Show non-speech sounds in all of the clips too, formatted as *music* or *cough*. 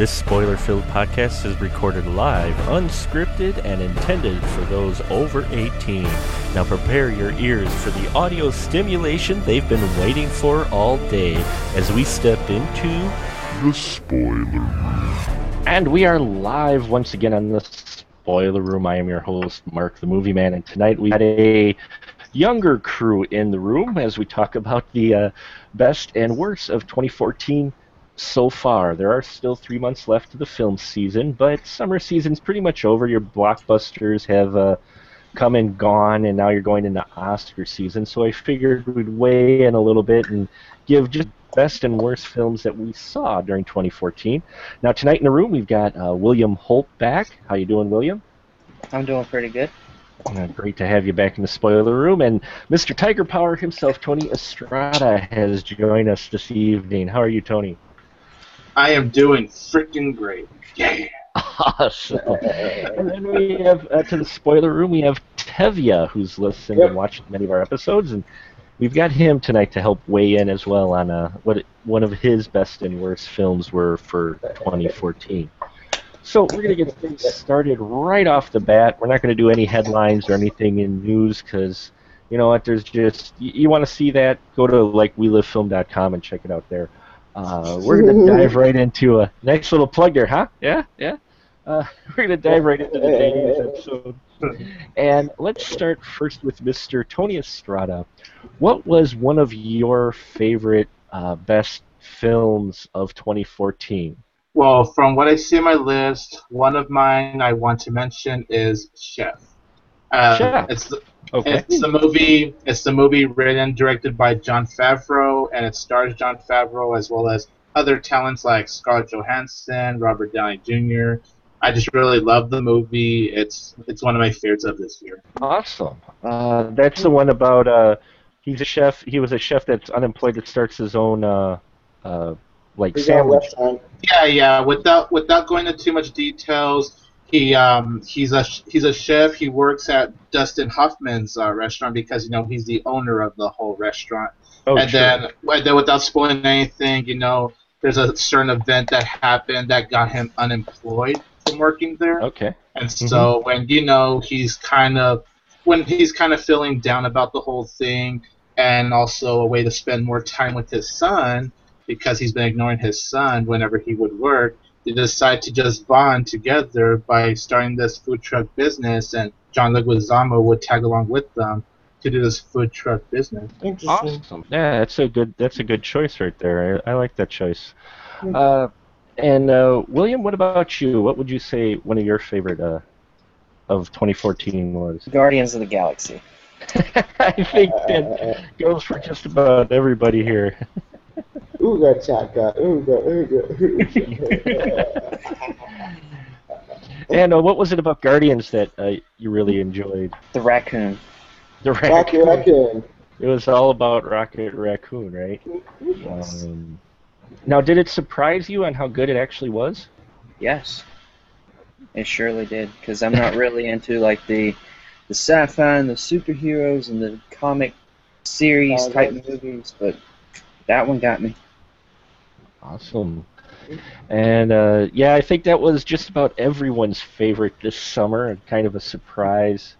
This spoiler filled podcast is recorded live, unscripted, and intended for those over 18. Now prepare your ears for the audio stimulation they've been waiting for all day as we step into The spoiler room. And we are live once again on the spoiler room. I am your host, Mark the Movie Man, and tonight we had a younger crew in the room as we talk about the uh, best and worst of 2014 so far. There are still three months left of the film season, but summer season's pretty much over. Your blockbusters have uh, come and gone, and now you're going into Oscar season. So I figured we'd weigh in a little bit and give just best and worst films that we saw during 2014. Now tonight in the room we've got uh, William Holt back. How you doing, William? I'm doing pretty good. Uh, great to have you back in the spoiler room. And Mr. Tiger Power himself, Tony Estrada, has joined us this evening. How are you, Tony? I am doing freaking great. Yeah. Awesome. *laughs* and then we have uh, to the spoiler room. We have Tevya, who's listened Yep. and watched many of our episodes, and we've got him tonight to help weigh in as well on uh, what it, one of his best and worst films were for 2014. So we're gonna get things started right off the bat. We're not gonna do any headlines or anything in news because you know what? There's just you, you want to see that? Go to like welivefilm.com and check it out there. Uh, we're gonna dive right into a nice little plug there, huh? Yeah, yeah. Uh, *laughs* we're gonna dive right into the dating episode, and let's start first with Mr. Tony Estrada. What was one of your favorite uh, best films of 2014? Well, from what I see in my list, one of mine I want to mention is Chef. Um, Chef. It's the, Okay. it's the movie. It's the movie written and directed by Jon Favreau, and it stars Jon Favreau as well as other talents like Scarlett Johansson, Robert Downey Jr. I just really love the movie. It's it's one of my favorites of this year. Awesome. Uh, that's the one about uh, he's a chef. He was a chef that's unemployed that starts his own uh, uh, like We sandwich. restaurant. Yeah, yeah. Without without going into too much details, he um he's a he's a chef. He works at Dustin Hoffman's uh, restaurant because you know he's the owner of the whole restaurant. Oh, and sure. then, and then without spoiling anything, you know, there's a certain event that happened that got him unemployed from working there. okay. And so when you know he's kind of when he's kind of feeling down about the whole thing, and also a way to spend more time with his son because he's been ignoring his son whenever he would work, they decide to just bond together by starting this food truck business, and John Leguizamo would tag along with them to do this food truck business. Interesting. Awesome. Yeah, that's a good that's a good choice right there. I, I like that choice. Uh, and uh, William, what about you? What would you say one of your favorite uh, of 2014 was? Guardians of the Galaxy. *laughs* I think that *laughs* goes for just about everybody here. *laughs* Ooga chaka, ooga, ooga, ooga. And uh, what was it about Guardians that uh, you really enjoyed? The raccoon. The raccoon. Raccoon. It was all about Rocket Raccoon, right? Yes. Um, now, did it surprise you on how good it actually was? Yes. It surely did, because I'm not really into like the the sci-fi and the superheroes and the comic series Oh, type that's- movies, but that one got me. Awesome. And uh, yeah, I think that was just about everyone's favorite this summer, kind of a surprise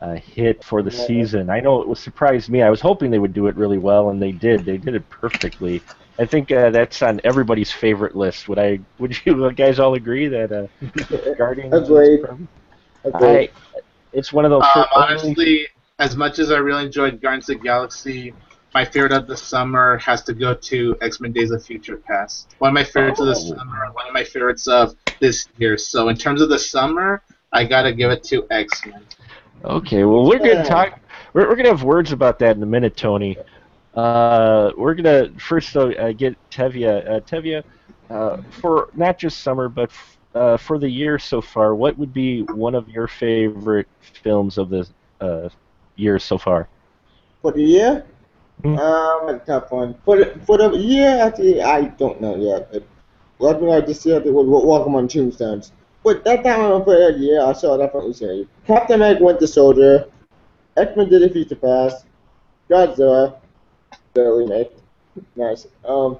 uh, hit for the season. I know it was surprised me. I was hoping they would do it really well, and they did. They did it perfectly. I think uh, that's on everybody's favorite list. Would I? *laughs* Would you guys all agree that uh, *laughs* Guardians? is Agreed. Agreed. I, it's one of those. Um, only- honestly, as much as I really enjoyed Guardians of the Galaxy, my favorite of the summer has to go to X Men Days of Future Past. One of my favorites of the Oh. summer, one of my favorites of this year. So in terms of the summer, I gotta give it to X Men. Okay, well, we're gonna talk. We're, we're gonna have words about that in a minute, Tony. Uh, we're gonna first though uh, get Tevya. Uh, Tevya, uh, for not just summer, but f- uh, for the year so far, what would be one of your favorite films of the uh, year so far? For the year? Hmm. Um, a tough one. For the, for the year, actually, I don't know yet. But what I just said it was Walk Among Tombstones. But that time I for that year, I saw definitely say Captain America Winter Soldier, X-Men Days of Future Past, Godzilla, the remake, nice. Um,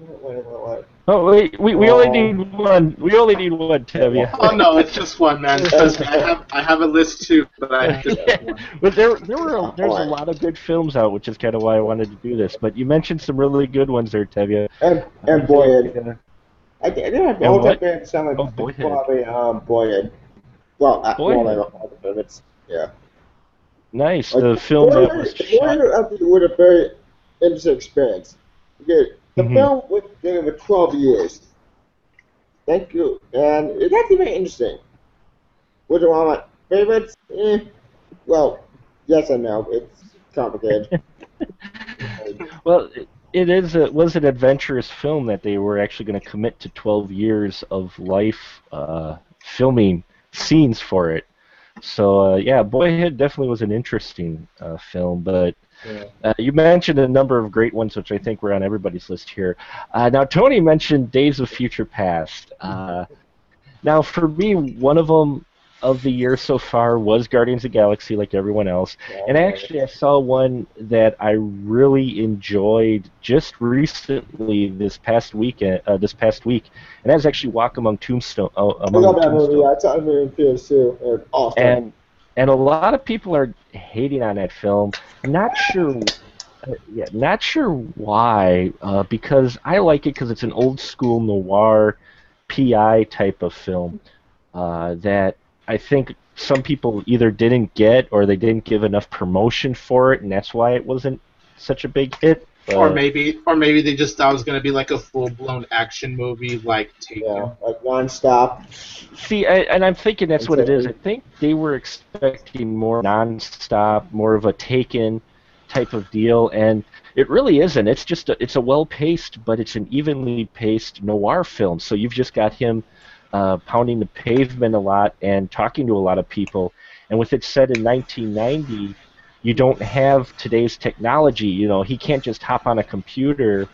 Wait, wait, wait. Oh wait, we, we Oh. only need one. We only need one, Tevya. Oh no, it's just one man. *laughs* Trust me, I have I have a list too, but I just *laughs* one. but there, there were a, there's a lot of good films out, which is kind of why I wanted to do this. But you mentioned some really good ones there, Tevya. And and Boyhood. I did I have And hold what? up there Oh, Boyhood. probably um Boyhood. Well, uh, Boyhood. well, I don't know, it's yeah. Nice, the film that was shot. Boyhood I think was a very interesting experience. Okay, the Mhm. film was there for 12 years. Thank you, and it's actually very interesting. Was it one of my favorites? Eh, well, yes and no. It's complicated. *laughs* *laughs* Well, it, it is a, was an adventurous film that they were actually going to commit to 12 years of life uh, filming scenes for it. So uh, yeah, Boyhood definitely was an interesting uh, film, but Yeah. uh, you mentioned a number of great ones, which I think were on everybody's list here. Uh, now Tony mentioned Days of Future Past. Uh, now for me, one of them of the year so far was Guardians of the Galaxy, like everyone else. And actually, I saw one that I really enjoyed just recently this past weekend. Uh, this past week, and that was actually Walk Among Tombstone. Uh, I among love that movie. I saw it in theaters too. Awesome. And and a lot of people are hating on that film. Not sure. uh, Yeah, not sure why. Uh, because I like it because it's an old school noir, PI type of film. Uh, that I think some people either didn't get or they didn't give enough promotion for it, and that's why it wasn't such a big hit. Or maybe, or maybe they just thought it was gonna be like a full blown action movie, like Taken. yeah, like non-stop. See, I, and I'm thinking that's what it is. I think they were expecting more non-stop, more of a taken type of deal, and it really isn't. It's just a, it's a well-paced, but it's an evenly paced noir film. So you've just got him uh, pounding the pavement a lot and talking to a lot of people. And with it set in 1990, you don't have today's technology. You know, he can't just hop on a computer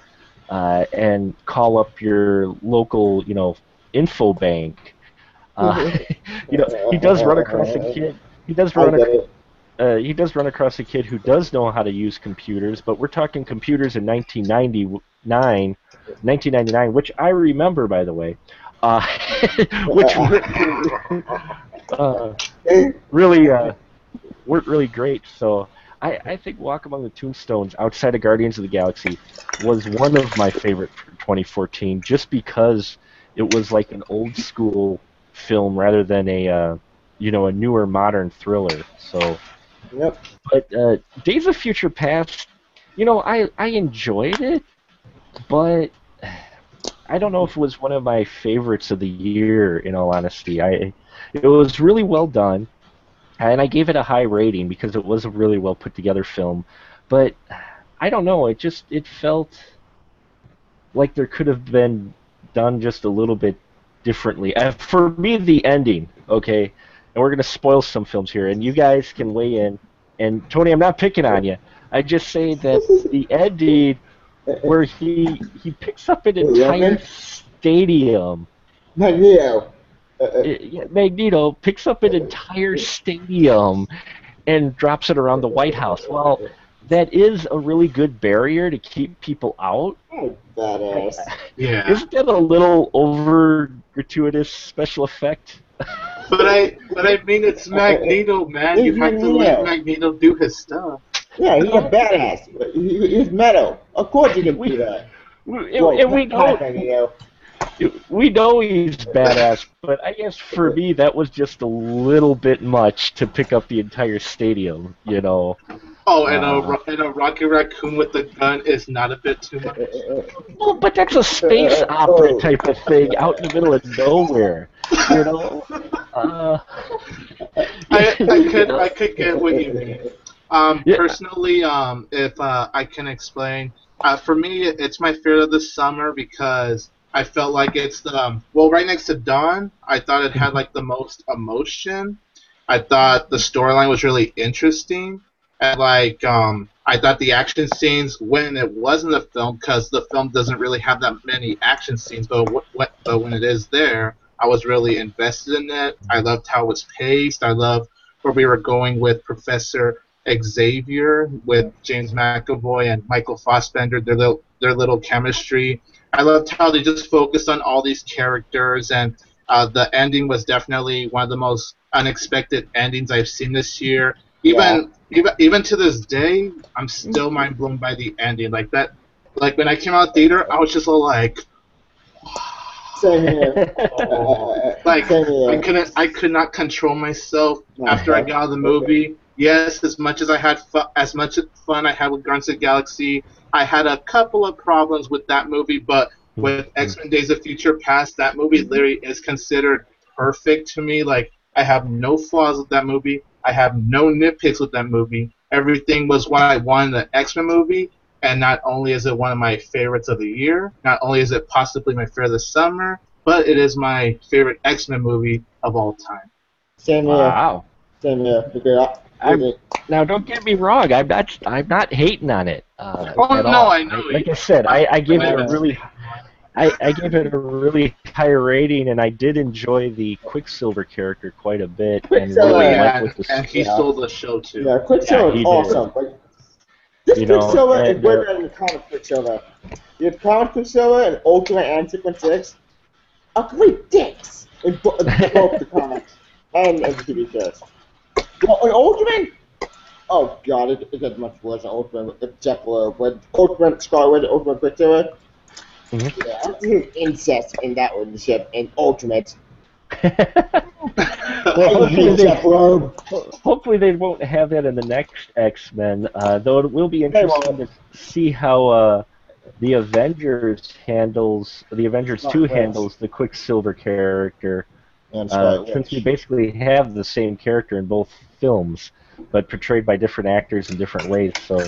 uh, and call up your local, you know, info bank. Uh, *laughs* you know, he does run across a kid. He does run. Ac- uh, he does run across a kid who does know how to use computers, but we're talking computers in 1999, 1999, which I remember, by the way, uh, *laughs* which *laughs* uh, really uh, weren't really great. So I, I think Walk Among the Tombstones, outside of Guardians of the Galaxy, was one of my favorite for 2014, just because it was like an old school film rather than a uh, you know a newer modern thriller. So, Yep. but uh, Days of Future Past, you know, I I enjoyed it, but. I don't know if it was one of my favorites of the year. In all honesty, I it was really well done, and I gave it a high rating because it was a really well put together film. But I don't know. It just it felt like there could have been done just a little bit differently. Uh, for me, the ending, okay, and we're gonna spoil some films here, and you guys can weigh in. And Tony, I'm not picking on you. I just say that the ending where he he picks up an entire stadium. Uh, Yeah, Uh, uh, Magneto picks up an uh, entire stadium and drops it around the White House. Well, that is a really good barrier to keep people out. oh, badass. *laughs* Yeah. Isn't that a little over gratuitous special effect? But I, but I mean, it's *laughs* Magneto, man. You have to let Magneto do his stuff. Yeah, he's a badass. He's metal. Of course he can do that. We- Whoa, and we come on, know Magneto. We know he's badass, but I guess for me that was just a little bit much to pick up the entire stadium. You know. Oh, and Uh. a and a Rocket Raccoon with the gun is not a bit too much. Well, but that's a space opera type of thing out in the middle of nowhere. You know. *laughs* Uh, I, I *laughs* could I could get what you mean. Um, Yeah. personally, um, if uh, I can explain, uh, for me, it's my fear of the summer because I felt like it's the um, well, right next to Dawn. I thought it had like the most emotion. I thought the storyline was really interesting, and like um, I thought the action scenes when it was in the film, because the film doesn't really have that many action scenes, but but when it is there, I was really invested in it. I loved how it was paced. I loved where we were going with Professor Xavier with James McAvoy and Michael Fassbender, their little their little chemistry. I loved how they just focused on all these characters, and uh, the ending was definitely one of the most unexpected endings I've seen this year. Even even even to this day, I'm still mind blown by the ending. Like that, like when I came out of theater, I was just all like, *sighs* Same here. Oh. *laughs* Like, Same I couldn't, I could not control myself after I got out of the movie. Yes, as much as I had fu- as much fun I had with Guardians of the Galaxy, I had a couple of problems with that movie. But with mm-hmm. X Men: Days of Future Past, that movie literally is considered perfect to me. Like, I have no flaws with that movie. I have no nitpicks with that movie. Everything was what I wanted in the X Men movie. And not only is it one of my favorites of the year, not only is it possibly my favorite of the summer, but it is my favorite X Men movie of all time. Same here. Wow. Same here. Because I, I'm- Now, don't get me wrong. I'm not. I'm not hating on it. Uh, Oh, at no, all. I know. Like I said, I, I gave it a really. I, I gave it a really high rating, and I did enjoy the Quicksilver character quite a bit. And Quicksilver, really yeah, liked and, the and he yeah. stole the show too. yeah, Quicksilver Yeah, he is did. awesome. Like, this You know, Quicksilver is way better than the comic Quicksilver. You have comic Quicksilver and Ultimate and Sequence 6 are great dicks in, bo- in both the comics *laughs* and in the TV shows. Well, in Ultimate, oh god, it, it gets much worse Ultimate for when Ultimate Scarlet and Ultimate Quicksilver. Mhm. Yeah, incest in that relationship in Ultimate. *laughs* Well, Jeph Loeb. Hopefully, they won't have that in the next X Men. Uh, though it will be interesting to see how uh, the Avengers handles the Avengers Two handles the Quicksilver character. And Uh, since we basically have the same character in both films, but portrayed by different actors in different ways. So,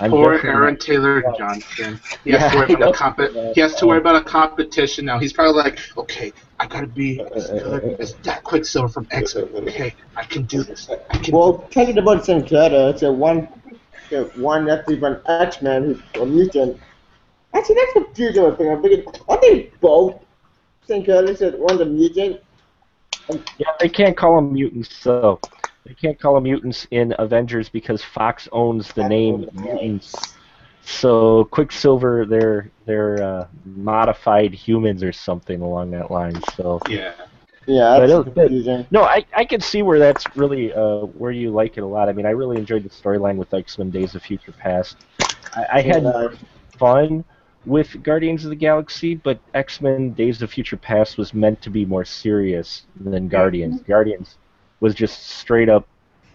I'm Poor Aaron Taylor Johnson. He has Yeah, to worry about a comp- He has to worry about a competition now. He's probably like, okay, I gotta be as good as that Quicksilver from X Men. Okay, I can do this. I can. Well, take it about the same character. It's a one, the one that's even X Men who's a mutant. Actually, that's confusing with thing. I'm thinking, aren't they both same characters? That one's a mutant. Yeah, they can't call them mutants, so they can't call them mutants in Avengers because Fox owns the name mutants. So Quicksilver, they're they're uh, modified humans or something along that line. So Yeah. Yeah, that's it'll- no, I I can see where that's really uh, where you like it a lot. I mean, I really enjoyed the storyline with X Men: Days of Future Past. I, I had Yeah. fun with Guardians of the Galaxy, but X Men: Days of Future Past was meant to be more serious than Guardians. Guardians was just straight up,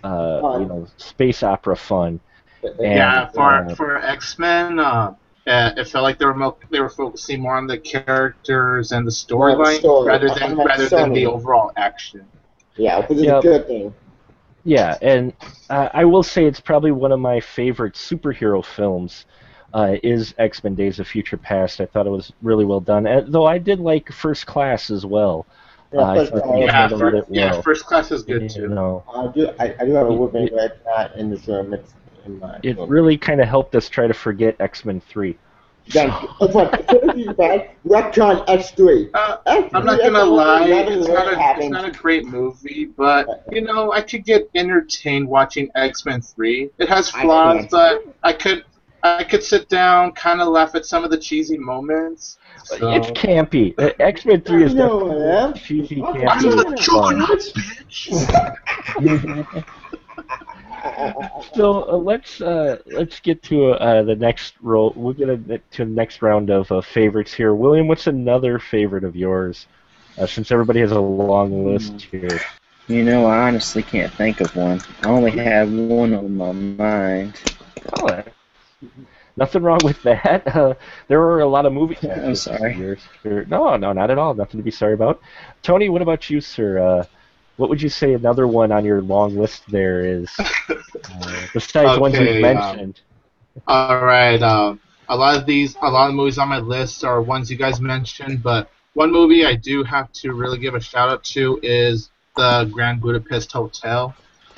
uh, you know, space opera fun. And, yeah, for uh, for X Men, uh, uh, it felt like they were mo- they were focusing more on the characters and the storyline story. rather than meant rather than the overall action. Yeah, which is Yep. a good thing. Yeah, and uh, I will say it's probably one of my favorite superhero films. Uh, is X Men: Days of Future Past? I thought it was really well done. And, though I did like First Class as well. Yeah, Uh, first thought of all, they Yeah, handled fir- it yeah, first class is good You too. know, I do. I, I do have a Wolverine red not in this room. It's in my. it room. really kind of helped us try to forget X Men Three. Thank you. That's what. Instead of bad, Retcon X three. Uh, X3, I'm not gonna lie, that it's not, a, it's not a great movie, but you know, I could get entertained watching X Men Three. It has flaws, but I could I could sit down, kind of laugh at some of the cheesy moments. So. It's campy. X Men Three is No, definitely I cheesy, campy. I'm the juggernaut, bitch. *laughs* So uh, let's uh, let's get to uh, the next roll. We'll get a, to the next round of uh, favorites here. William, what's another favorite of yours? Uh, since everybody has a long list here. You know, I honestly can't think of one. I only have one on my mind. Oh, that- *laughs* nothing wrong with that. *laughs* Uh, there were a lot of movies. *laughs* I'm sorry. No, no, not at all. Nothing to be sorry about. Tony, what about you, sir? Uh, what would you say another one on your long list there is? Uh, besides the ones Okay, you've um, mentioned. All right. Um, a lot of these, a lot of movies on my list are ones you guys mentioned, but one movie I do have to really give a shout out to is the Grand Budapest Hotel,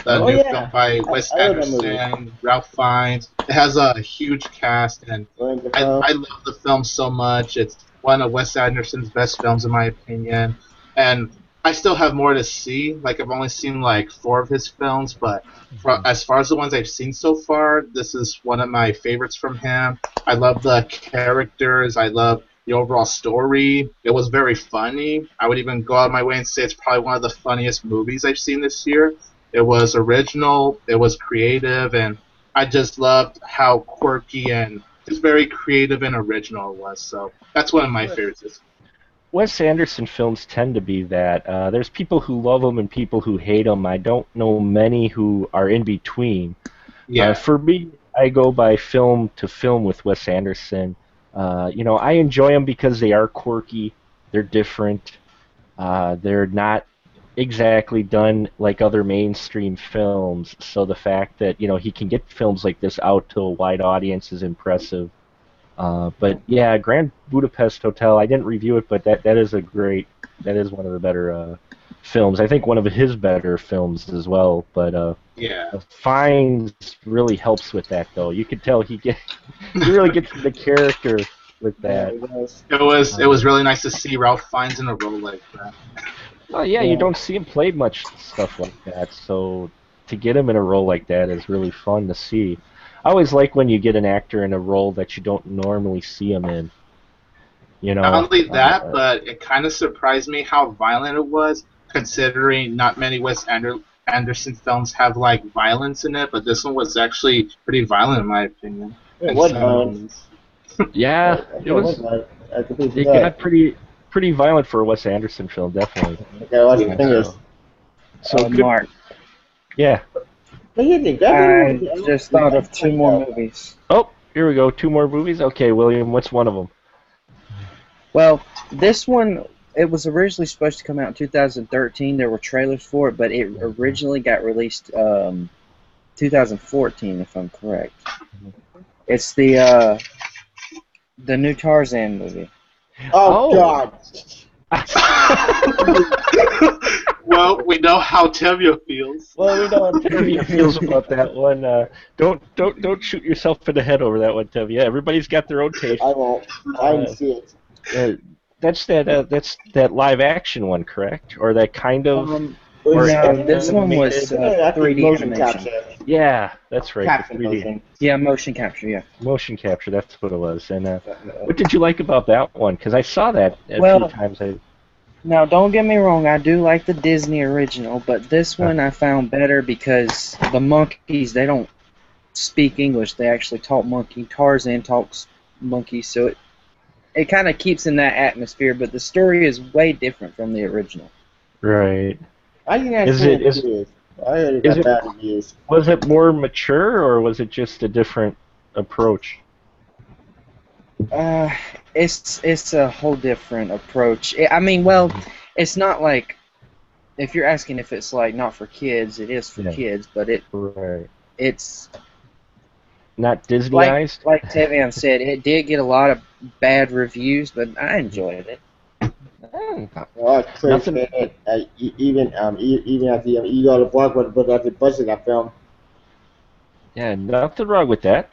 the Oh, new yeah. film by Wes I that. Anderson, Ralph Fiennes. It has a huge cast, and I, I love the film so much. It's one of Wes Anderson's best films, in my opinion. And I still have more to see. Like I've only seen like four of his films, but for, as far as the ones I've seen so far, this is one of my favorites from him. I love the characters. I love the overall story. It was very funny. I would even go out of my way and say it's probably one of the funniest movies I've seen this year. It was original. It was creative, and I just loved how quirky and just very creative and original it was. So that's one of my favorites. Wes Anderson films tend to be that. Uh, there's people who love them and people who hate them. I don't know many who are in between. Yeah. Uh, for me, I go by film to film with Wes Anderson. Uh, you know, I enjoy them because they are quirky, they're different, uh, they're not exactly done like other mainstream films. So the fact that you know he can get films like this out to a wide audience is impressive. Uh, but yeah, Grand Budapest Hotel. I didn't review it, but that that is a great. That is one of the better uh, films. I think one of his better films as well. But uh, yeah. Fiennes really helps with that, though. You could tell he get he really gets the character with that. Yeah, it was. It was it was really nice to see Ralph Fiennes in a role like that. Oh yeah, you don't see him play much stuff like that, so to get him in a role like that is really fun to see. I always like when you get an actor in a role that you don't normally see him in. You know. Not only that, uh, but it kind of surprised me how violent it was, considering not many Wes Ander- Anderson films have like violence in it, but this one was actually pretty violent in my opinion. It And was so- *laughs* violent. yeah, it was. violent. I It got pretty pretty violent for a Wes Anderson film, definitely. *laughs* Okay, watch the fingers. So Uh, good, Mark, yeah. What do you think? That I just thought of two more movies. Oh, here we go. Two more movies. Okay, William, what's one of them? Well, this one it was originally supposed to come out in 2013. There were trailers for it, but it originally got released um, 2014, if I'm correct. It's the uh, the new Tarzan movie. Oh, Oh. God. *laughs* well, we know how Tevya feels. Well, we know how *laughs* Tevya feels about that one. Uh, don't don't don't shoot yourself in the head over that one, Tevya. Everybody's got their own taste. I won't. I didn't see it. Uh, that's that uh, that's that live action one, correct? Or that kind of Um, Or- No, uh, this one was uh, 3D motion animation. capture. yeah, that's right. the Caption 3D motion. Yeah, motion capture. Yeah. motion capture. That's what it was. And uh, what did you like about that one? Because I saw that a Well- few times. I, Now, don't get me wrong. I do like the Disney original, but this one I found better because the monkeys they don't speak English. They actually talk monkey. Tarzan talks monkey, so it it kind of keeps in that atmosphere. But the story is way different from the original. right. I think that's Is it- is- is. I it is got it- bad reviews. Was it more mature, or was it just a different approach? Uh, it's it's a whole different approach. I mean, well, it's not like if you're asking if it's like not for kids, it is for Yeah. kids, but it Right. it's Not Disneyized. like Tevian said, it did get a lot of bad reviews, but I enjoyed it. Hmm. Oh. Nothing-. Uh, e- even um, e- even at the um, you go to work with but at the budget of that film. Yeah, nothing wrong with that.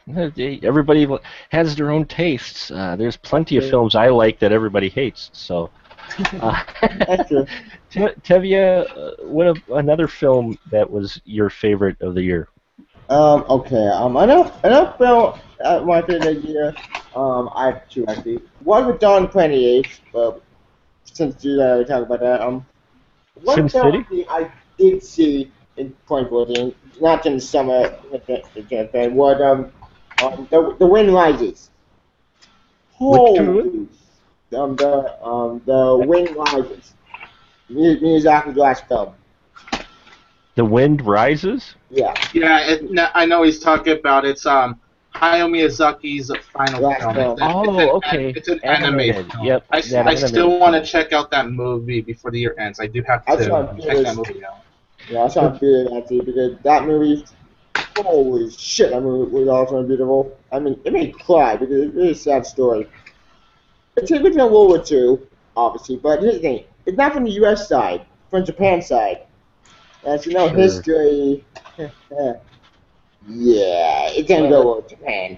Everybody has their own tastes. Uh, there's plenty of films I like that everybody hates. So, uh, *laughs* That's true. *laughs* Te- Tevya, uh, what a, another film that was your favorite of the year? Um, okay. Um, another another film uh, my favorite year. Um, I have two actually. One with Twenty Eight. But since you uh, talk about that, um, one Sin City? I did see in 2014, not in the summer, but what um, um, the the Wind Rises. Which Holy, um, the um, the Wind Rises. Mi- Miyazaki's last film. The Wind Rises. Yeah. Yeah, it, I know he's talking about it's um Hayao Miyazaki's final Last film. film. It's, Oh, it's an, okay. It's an Animated. animated. Film. Yep, I, that I still want to check out that movie before the year ends. I do have I to saw it check that movie out. Yeah, I saw it big actually because that movie, holy shit, that movie was also beautiful. I mean, it made me cry because it's a sad story. It's taken from World War II, obviously, but here's the thing: it's not from the U.S. side, from Japan side. As you know, Sure. history. *laughs* yeah, it didn't go with Japan,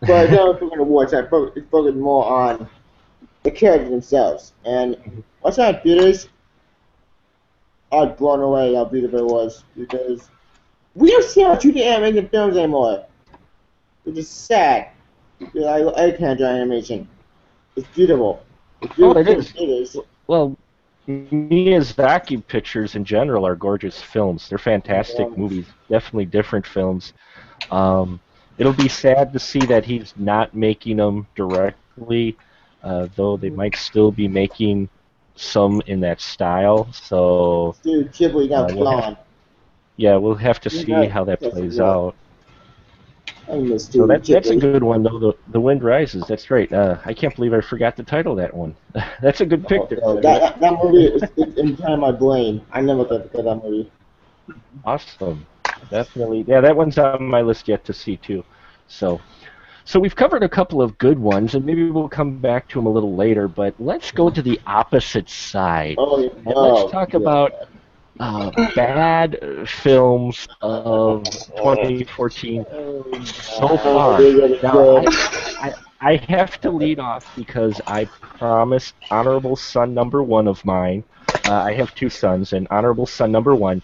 but it's not from the war side. fo- It's focused more on the characters themselves. And what's on theaters? I was blown away how beautiful it was because we don't see how 2D animated films anymore. Which is sad. Because I, I can't enjoy animation. It's beautiful. It's Oh, it beautiful. is. It is. Well, Miyazaki pictures in general are gorgeous films. They're fantastic Yeah. movies. Definitely different films. Um, it'll be sad to see that he's not making them directly, uh, though they might still be making some in that style. So Dude, Ghibli now Uh, we'll have- yeah, we'll have to see how that plays out. I So that, that's a good one though. The, the Wind Rises. That's right. Uh, I can't believe I forgot to title that one. *laughs* that's a good. Oh, there, oh, Tevya. that, that, movie is it's inside my brain. I never got to that movie. Awesome. Definitely. Yeah, that one's on my list yet to see too. So, so we've covered a couple of good ones, and maybe we'll come back to them a little later. But let's go to the opposite side. Oh, no. let's talk about uh, bad films of 2014 so far. Now, I, I, I have to lead off because I promised honorable son number one of mine. Uh, I have two sons, and honorable son number one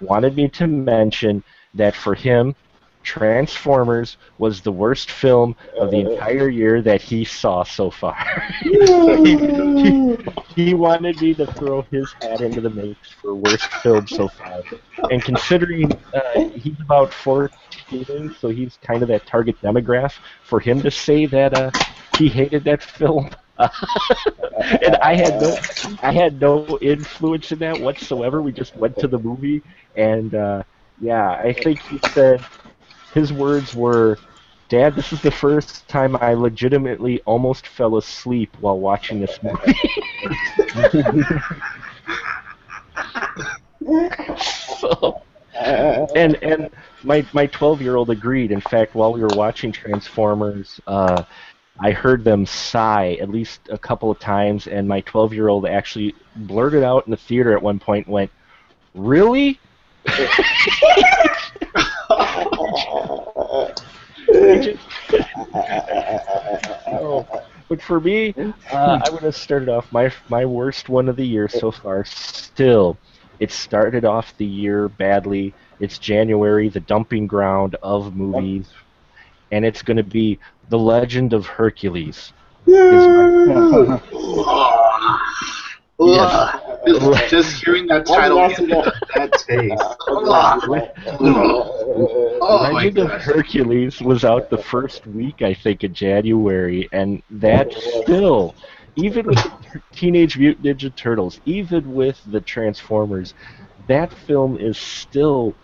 wanted me to mention that for him, Transformers was the worst film of the entire year that he saw so far. *laughs* so he, he, he wanted me to throw his hat into the mix for worst film so far. And considering uh, he's about 14, so he's kind of that target demographic, for him to say that uh, he hated that film. *laughs* and I had no, I had no influence in that whatsoever. We just went to the movie, and uh, yeah, I think he said his words were, "Dad, this is the first time I legitimately almost fell asleep while watching this movie." *laughs* so, and and my my 12 year old agreed. In fact, while we were watching Transformers, uh, I heard them sigh at least a couple of times, and my 12 year old actually blurted out in the theater at one point, went, "Really?" *laughs* *laughs* Oh, But for me, uh, I would have started off my my worst one of the year so far. Still, it started off the year badly. It's January, the dumping ground of movies, and it's going to be The Legend of Hercules. Yeah. Ugh. *laughs* *laughs* Just, just hearing that title Why gives did me I that taste. *laughs* Oh, *laughs* Oh Legend of. Hercules was out the first week, I think, in January, and that still, even with Teenage Mutant Ninja Turtles, even with the Transformers, that film is still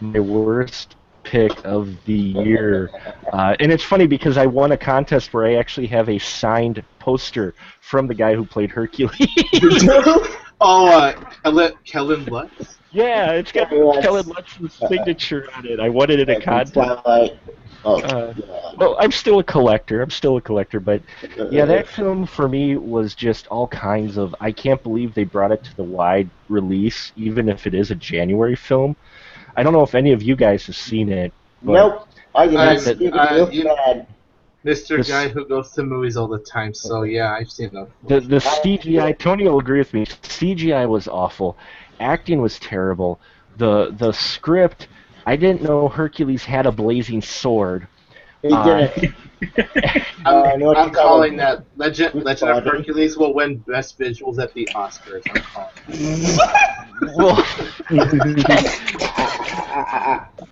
my worst pick of the year. Uh, and it's funny because I won a contest where I actually have a signed poster from the guy who played Hercules. *laughs* Oh, uh, Kellen, Kellen Lutz? yeah, it's got Yes. Kellen Lutz's signature on it. I wanted it in a contest. Twilight. Oh, Uh. Well, I'm still a collector. I'm still a collector, but yeah, that film for me was just all kinds of. I can't believe they brought it to the wide release, even if it is a January film. I don't know if any of you guys have seen it. But Nope. I did I- not see it. I- you- looked bad. Mr. This- Guy who goes to movies all the time, so yeah, I've seen them. The the CGI. Tony will agree with me. CGI was awful. Acting was terrible. The the script. I didn't know Hercules had a blazing sword. He Uh, didn't. *laughs* I'm, Uh, I'm calling that Legend, Legend of. Hercules will win Best Visuals at the Oscars. I'm calling. *laughs*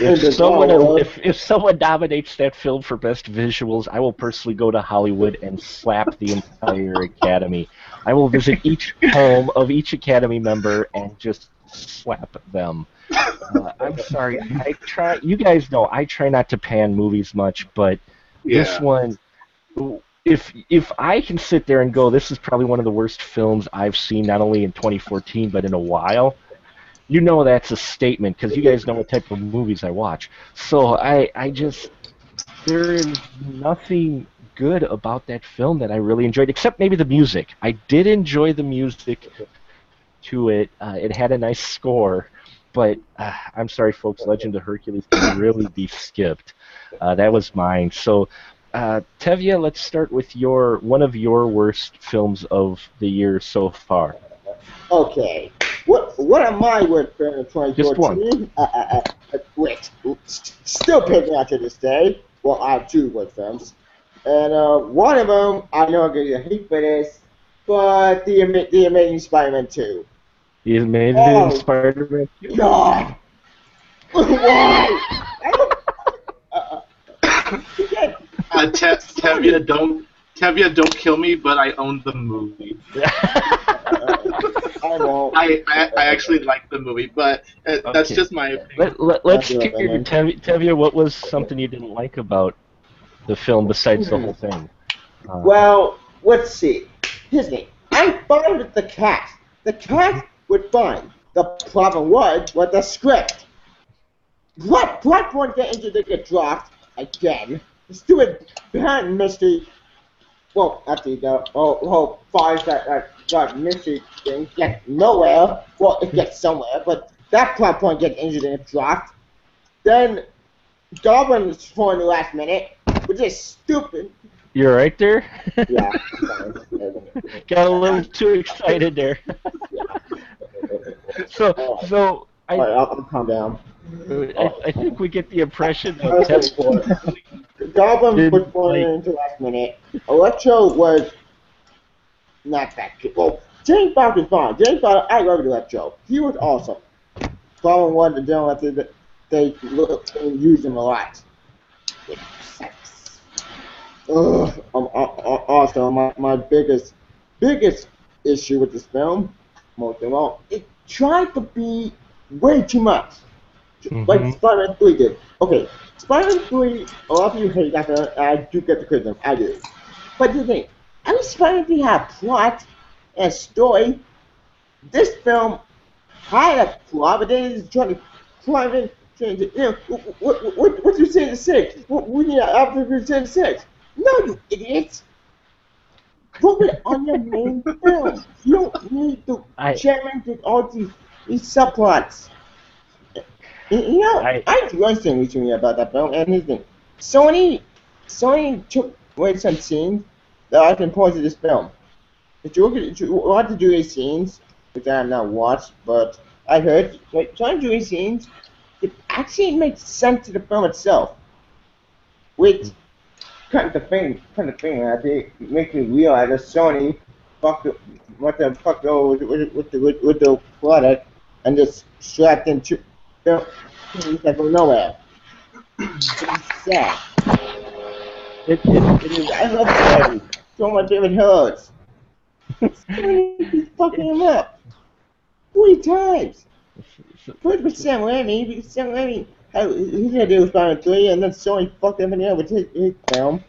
If someone if, if someone nominates that film for best visuals, I will personally go to Hollywood and slap the entire Academy. I will visit each home of each Academy member and just slap them. Uh, I'm sorry. I try. You guys know I try not to pan movies much, but this one, if if I can sit there and go, this is probably one of the worst films I've seen, not only in 2014 but in a while. You know that's a statement because you guys know what type of movies I watch. So I I just there is nothing good about that film that I really enjoyed, except maybe the music. I did enjoy the music to it. Uh, it had a nice score, but uh, I'm sorry, folks. Legend of Hercules can really be skipped. Uh, that was mine. So, uh, Tevya, let's start with your one of your worst films of the year so far. Okay. what what are my worst films of in Just one. 2014? Uh, uh, uh, uh, wait, still picking out to this day. Well, I have two worst films, and uh, one of them I know I'm gonna get hate for this, but the Ama- the Amazing Spider-Man 2. The Amazing Oh. Spider-Man. God, *laughs* why? I don't- uh, uh, again, Uh, Te- Tevya, don't Tevya, don't kill me, but I own the movie. *laughs* I won't. I, I, I actually like the movie, but uh, that's Okay. just my opinion. Let, let, let's it, hear man. Tev- Tevya. What was something you didn't like about the film besides the whole thing? Uh, Well, let's see. Here's the. I'm fine with the cast. The cast was fine. The problem was with the script. What plot point get into the get dropped again? The stupid behind mystery. Well, actually, the oh, whole, oh, whole fires that that that mystery thing get nowhere. Well, it gets somewhere, but that plot point gets injured and it dropped. Then Goblin is for in the last minute, which is stupid. You're right there. Yeah. *laughs* Got a little too excited there. *laughs* so, so I, Alright, I'll, I'll calm down. I, I think we get the impression that. Tev- *laughs* Goblin was born like- into last minute. Electro was not that good. Well, James Fox was fine. James Fox, I love Electro. He was awesome. Problem was the don't have to they look and use him a lot. With sex. Ugh. Um, also, my, my biggest biggest issue with this film, most of all, it tried to be way too much. Like Mhm. Spider-Man 3 did. Okay, Spider-Man 3, a lot of you hate that, film. I do get the criticism, I do. But the thing, I mean, Spider-Man 3 had a plot and story. This film had a plot, but then it's trying to climb in, trying to, you know, what, what, what, what you say to six? What, we need after you say to six? No, you idiots! Put it on your main film. You don't need to I- jam into all these, these subplots. You know, I- I, learned something recently about that film, and here's the thing. Sony, Sony took away some scenes that I can point to this film. If you look at, you watch the Dewey scenes, which I have not watched, but I heard, like, some Dewey scenes, it actually makes sense to the film itself. Which, kind of the thing, kind of thing, I think, makes me realize that Sony fucked what the fuck with, with, with, the, with, with the product and just strapped into film things that go nowhere. It's it, it, it is I love Sony. So favorite heroes. Sony keeps fucking him up. Three times. First with Sam Raimi, Sam Raimi, he had to do Spider-Man 3, and then Sony fucked everything up with his, his film.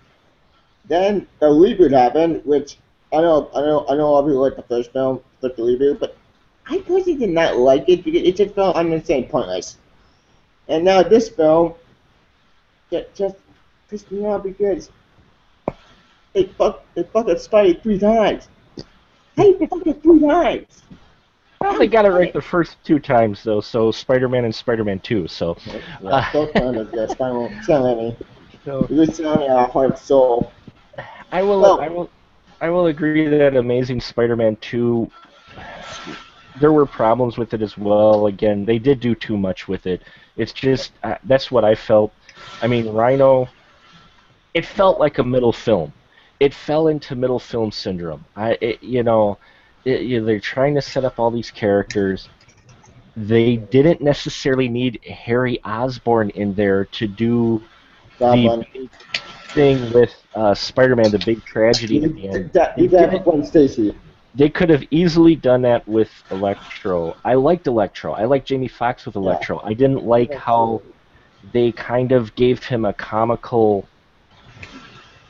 Then the reboot happened, which I know, I know, I know a lot of people like the first film, but the reboot, but I personally did not like it because it just felt, I'm gonna say, pointless. And now this film, just, just pissed me off because they fuck, they fucked up Spidey three times. How you fuck it three times? they got it right the first two times though. So Spider-Man and Spider-Man 2. So, Yeah, so uh, of the Spider-Man, Sam Raimi. so You sound our heart soul. I will, Well- I will, I will agree that Amazing Spider-Man 2. There were problems with it as well. Again, they did do too much with it. It's just uh, that's what I felt. I mean, Rhino. It felt like a middle film. It fell into middle film syndrome. I, it, you know, it, you know, they're trying to set up all these characters. They didn't necessarily need Harry Osborn in there to do Goblin. the thing with uh, Spider-Man, the big tragedy at the end. That, They that did it- Gwen Stacy. They could have easily done that with Electro. I liked Electro. I liked Jamie Foxx with Electro. I didn't like how they kind of gave him a comical.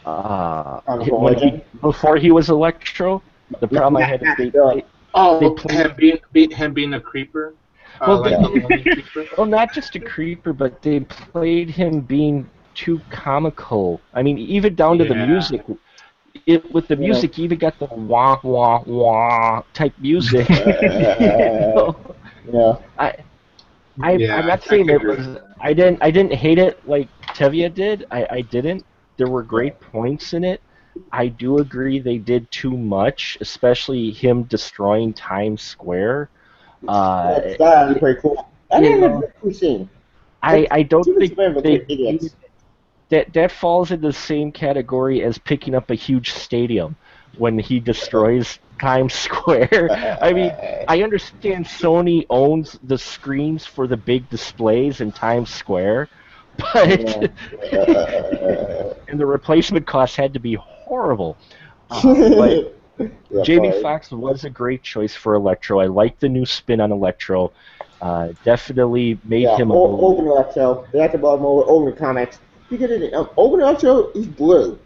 Uh, when he, before he was Electro, the problem I had is they, they Oh, They play- him being, be, him being a creeper. Uh, Well, like they- the *laughs* creeper. well, not just a creeper, but they played him being too comical. I mean, even down to the music. It, with the Yeah. music, you even got the wah wah wah type music. *laughs* You know? Yeah. I, I Yeah, I'm not saying it was. I didn't. I didn't hate it like Tevya did. I, I didn't. There were great points in it. I do agree they did too much, especially him destroying Times Square. Uh, That's that'd be pretty cool. I you didn't know, know scene. I, I don't think Superman were they, quick idiots. That that falls in the same category as picking up a huge stadium when he destroys Times *laughs* Square. I mean, I understand Sony owns the screens for the big displays in Times Square, *laughs* but *laughs* and the replacement costs had to be horrible. Uh, but Jamie. Foxx was a great choice for Electro. I like the new spin on Electro. Uh, definitely made yeah, him a o- little- Open Electro. To bother more Open Comics. Because it, um, Electro is blue.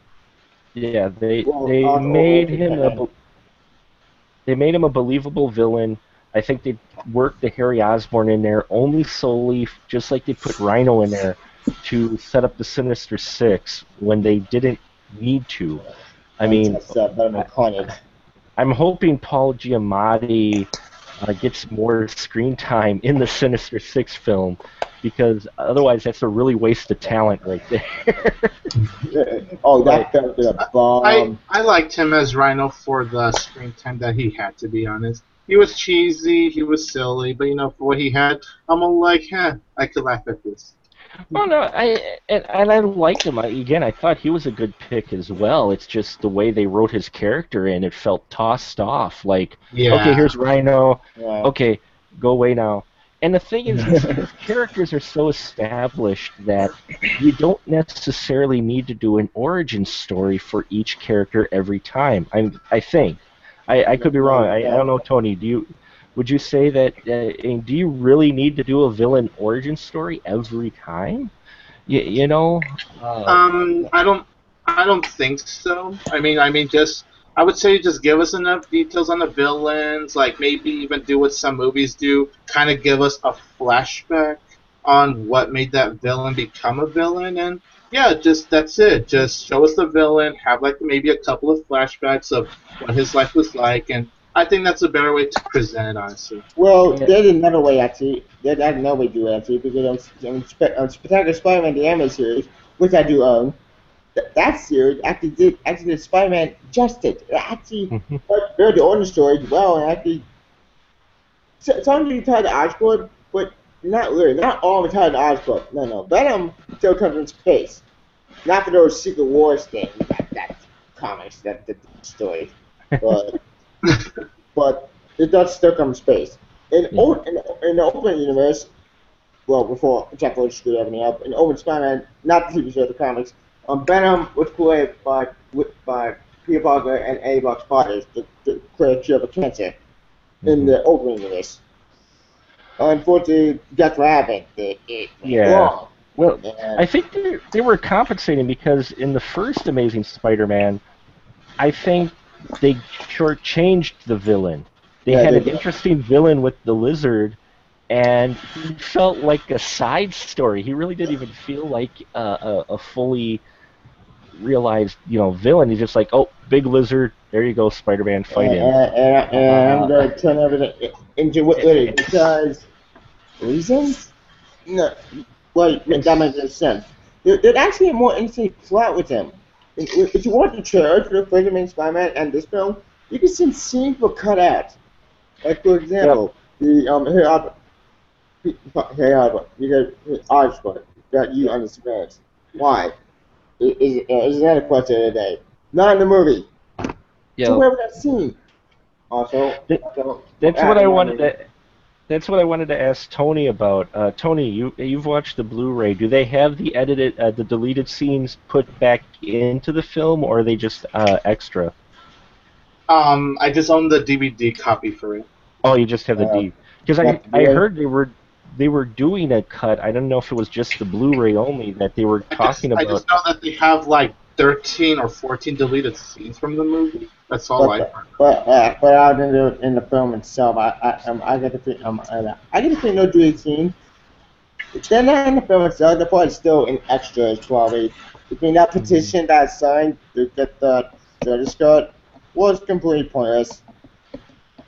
Yeah, they Well, they uh, made him a they made him a believable villain. I think they worked the Harry Osborn in there only solely, just like they put Rhino in there, to set up the Sinister Six when they didn't need to. I mean, That's better than Carnage. I'm hoping Paul Giamatti uh, gets more screen time in the Sinister Six film, because otherwise that's a really waste of talent right there. *laughs* oh, that felt like a I bomb. I liked him as Rhino for the screen time that he had. To be honest, he was cheesy, he was silly, but you know for what he had, I'm all like, huh, I could laugh at this. Well, no, I and, and I liked him. I, again, I thought he was a good pick as well. It's just the way they wrote his character in, it felt tossed off. Like, Yeah. okay, here's Rhino. Yeah. Okay, go away now. And the thing is, his, his *laughs* characters are so established that you don't necessarily need to do an origin story for each character every time. I'm, I think. I, I could be wrong. I, I don't know, Tony. Do you? Would you say that? Uh, do you really need to do a villain origin story every time? You, you know. Uh, Um, I don't, I don't think so. I mean, I mean, just I would say just give us enough details on the villains, like maybe even do what some movies do, kind of give us a flashback on what made that villain become a villain, and yeah, just that's it. Just show us the villain, have like maybe a couple of flashbacks of what his life was like, and I think that's a better way to present it, honestly. Well, Yeah. there's another way actually. There's another way to do it actually because on, on, Sp- on Spectacular Spider-Man the anime series, which I do own, th- that series actually did actually did Spider-Man justice. It actually *laughs* Mhm. read the origin story well and actually so- some of you tied to Oscorp, but not really. Not all of them tied to Oscorp. No, no. Venom still comes in space. Not for those Secret Wars things. That, that's comics. That, that story. But *laughs* but it does still come space. In, Yeah. o- in, in the open universe, well, before Jeph Loeb screwed everything up, in Open Spider-Man, not the TV show, the comics, um, Venom was created by with, by Peter Parker and Potters to, to create a cure for cancer in the open universe. Unfortunately, what happened. It, it Yeah. wrong. well, And- I think they they were compensating because in the first Amazing Spider-Man, I think they shortchanged the villain. They Yeah, had they an did. interesting villain with the lizard, and he felt like a side story. He really didn't even feel like uh, a, a fully realized, you know, villain. He's just like, oh, big lizard. There you go, Spider-Man, fight and, him. and, and I'm Uh, going to turn everything into what it because reasons? No, well, that makes sense. There, there's actually a more interesting plot with him. If, if you watch the trailer for the first Amazing Spider-Man and this film, you can see scenes were cut out. Like for example, the um here Albert, here Albert, you got Osborn that you understand. Why? Is is is another question of the day. Not in the movie. Yeah. So where was that scene? Also, That- so- That's what I wanted to. That's what I wanted to ask Tony about. Uh, Tony, you you've watched the Blu-ray. Do they have the edited, uh, the deleted scenes put back into the film, or are they just uh, extra? Um, I just own the DVD copy for it. Oh, you just have the Uh, D. Because I I heard they were they were doing a cut. I don't know if it was just the Blu-ray only that they were I just, talking I about. just know that they have like 13 or 14 deleted scenes from the movie. That's all I But, heard. but, uh, but out in the in the film itself, I I um, I get to fe- um I, I get the feeling no deleted scenes. They're not in the film itself. They're probably still in extras probably. Between that petition that I signed to get the director's cut was completely pointless.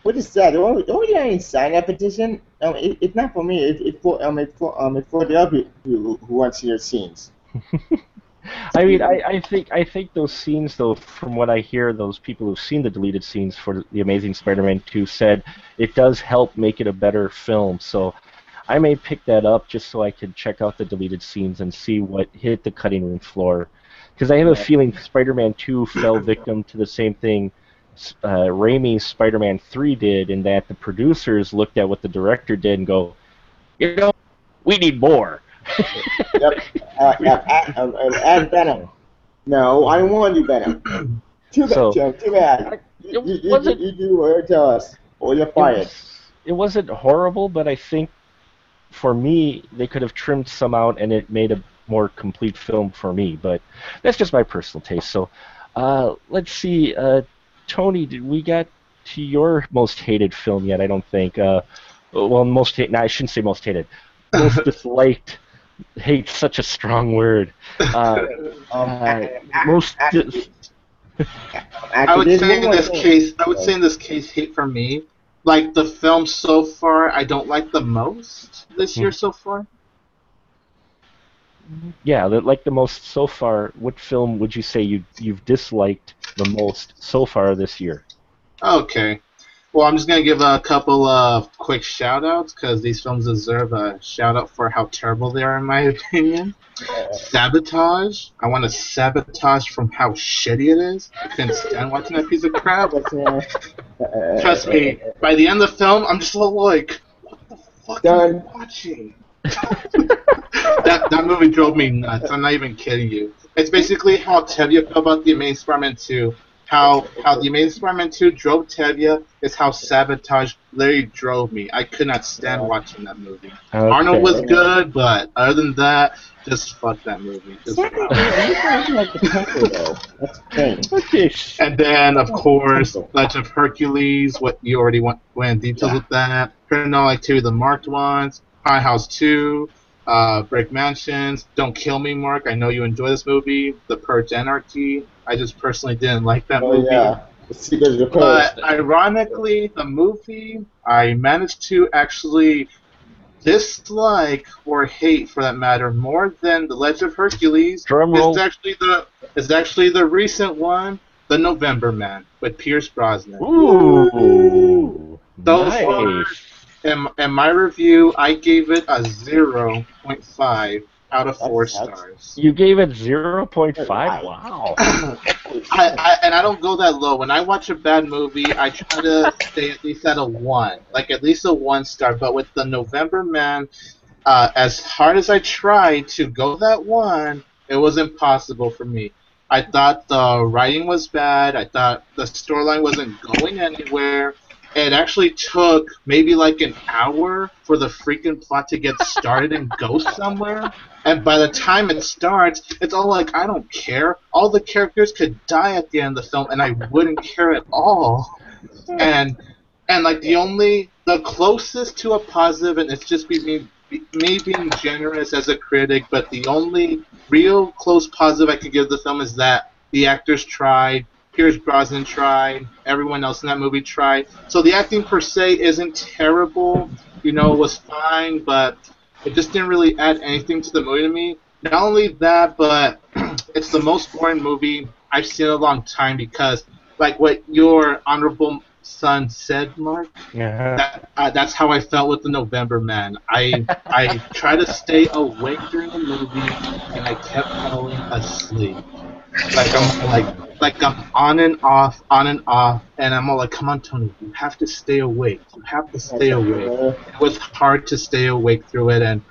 What is that? The only, the only guy who signed that petition, um, it, it's not for me. It, it's for um, it's for um, it's for the other people who, who want to see your scenes. *laughs* *laughs* I mean, I, I think I think those scenes, though, from what I hear, those people who've seen the deleted scenes for the Amazing Spider-Man 2 said it does help make it a better film. So I may pick that up just so I can check out the deleted scenes and see what hit the cutting room floor. Because I have a feeling Spider-Man 2 fell *laughs* victim to the same thing uh, Raimi's Spider-Man 3 did, in that the producers looked at what the director did and go, you know, we need more. Yep. *laughs* Uh, uh, uh, uh, add Venom. No, I don't want to do Venom. *clears throat* Too bad, So- Joe. Too bad. You, It you, you, wasn't- you do what you tell us, or you're it, fired. was, it wasn't horrible, but I think for me they could have trimmed some out and it made a more complete film for me. But that's just my personal taste. So uh, let's see, uh, Tony, did we get to your most hated film yet? I don't think. Uh, well, most hate. No, I shouldn't say most hated. *laughs* Most disliked. Hate such a strong word. Uh, *laughs* Um, uh, most dis- I would say in this case, I would say in this case, hate for me. Like the film so far, I don't like the most this year so far. Yeah, the- like the most so far. What film would you say you you've disliked the most so far this year? Okay. Well, I'm just gonna give a couple of quick shout outs because these films deserve a shout out for how terrible they are, in my *laughs* opinion. Sabotage. I want to sabotage from how shitty it is. I couldn't stand watching that piece of crap. *laughs* Trust me, by the end of the film, I'm just like, what the fuck am I watching? *laughs* that, that movie drove me nuts. I'm not even kidding you. It's basically how Tevya felt about the Amazing Spider-Man 2. How how the Amazing Spider-Man 2 drove Tevya is how Sabotage literally drove me. I could not stand watching that movie. Arnold was good, but other than that, just fuck that movie. Just Second, you guys like the *laughs* country, though. That's the thing. Okay. And then, of course, Legend of Hercules, what you already went, went in details with that. Paranormal Activity, the marked ones. High House 2. Uh, Brick Mansions. Don't Kill Me, Mark. I know you enjoy this movie. The Purge Anarchy. I just personally didn't like that Oh, movie. yeah. The of the But ironically, the movie I managed to actually dislike or hate, for that matter, more than The Legend of Hercules. Drum roll. It's actually the it's actually the recent one, The November Man, with Pierce Brosnan. Ooh. So nice. Far- In, in my review, I gave it a zero point five out of four That's- that's- stars. You gave it zero point five. Wow. *clears throat* I, I and I don't go that low. When I watch a bad movie, I try to stay at least at a one, like at least a one star. But with the November Man, uh, as hard as I tried to go that one, it was impossible for me. I thought the writing was bad. I thought the storyline wasn't going anywhere. It actually took maybe like an hour for the freaking plot to get started and go *laughs* somewhere. And by the time it starts, it's all like, I don't care. All the characters could die at the end of the film, and I wouldn't care at all. And and like the only, the closest to a positive, and it's just me, me being generous as a critic, but the only real close positive I could give the film is that the actors tried. Pierce Brosnan tried. Everyone else in that movie tried. So the acting per se isn't terrible. You know, it was fine, but it just didn't really add anything to the movie to me. Not only that, but *clears throat* it's the most boring movie I've seen in a long time because, like what your honorable son said, Mark, Yeah. that, uh, that's how I felt with the November Man. I *laughs* I tried to stay awake during the movie, and I kept falling asleep. Like I'm like like I'm on and off, on and off, and I'm all like, "Come on, Tony, you have to stay awake. You have to stay awake." It was hard to stay awake through it, and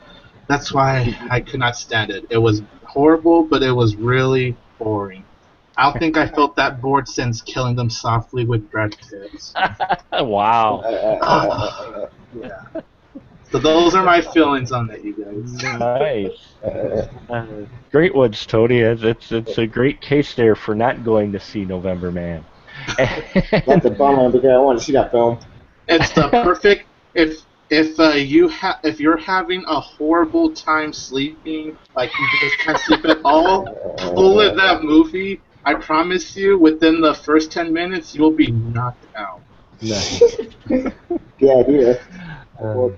that's why I could not stand it. It was horrible, but it was really boring. I don't think I *laughs* felt that bored since Killing Them Softly with Brad Pitt. *laughs* wow. Uh, uh, uh, uh, So those are my feelings on that, you guys. Nice. uh, great ones, Tony. It's, it's it's a great case there for not going to see November Man. *laughs* That's a bummer because I want to see that film. It's the perfect if if uh, you ha- if you're having a horrible time sleeping, like you just can't sleep at all, pull at that movie. I promise you, within the first ten minutes, you'll be knocked out. Nice. Good idea. Um,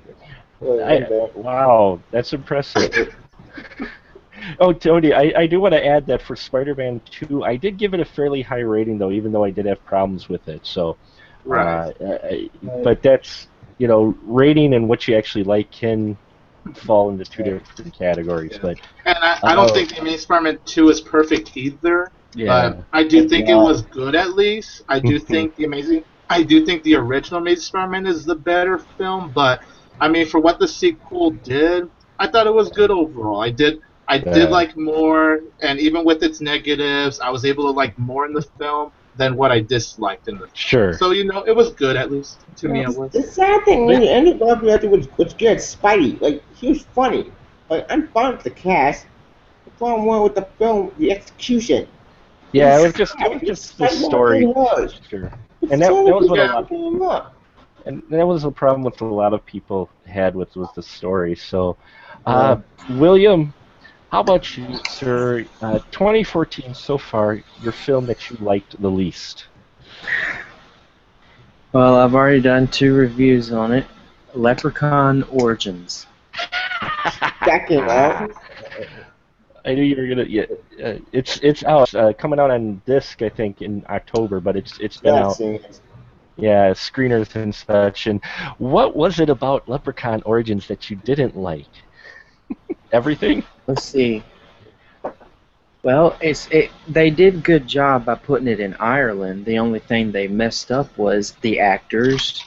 I, wow, that's impressive. *laughs* Oh, Tony, I, I do want to add that for Spider-Man 2, I did give it a fairly high rating, though, even though I did have problems with it. So, Right. uh, I- but that's you know, rating and what you actually like can fall into two different categories. But And I, I don't Uh-oh. think the Amazing Spider-Man 2 is perfect either. yeah, But I do think it was good at least. I do *laughs* think the Amazing. I do think the original Amazing Spider-Man is the better film. But I mean, for what the sequel did, I thought it was good overall. I did. I Yeah. did like more, and even with its negatives, I was able to like more in the film than what I disliked in the. sure. So you know, it was good at least to me. It was. The sad thing, when Andy Garfield was was good. Spidey, like he was funny. Like I'm fine with the cast. The problem was with the film, the execution. yeah, it was just it was just the story. Was. Sure. And that, that was what a lot, lot. And that was a problem with a lot of people had with with the story. So, uh, William, how about you, sir? Uh, 2014 so far, your film that you liked the least. Well, I've already done two reviews on it. Leprechaun Origins. That came out. I knew you were gonna. Yeah, uh, it's it's out, uh, coming out on disc, I think, in October, but it's it's been out. That's Yeah, screeners and such. And what was it about Leprechaun Origins that you didn't like? *laughs* Everything. Let's see. Well, it's it. They did good job by putting it in Ireland. The only thing they messed up was the actors,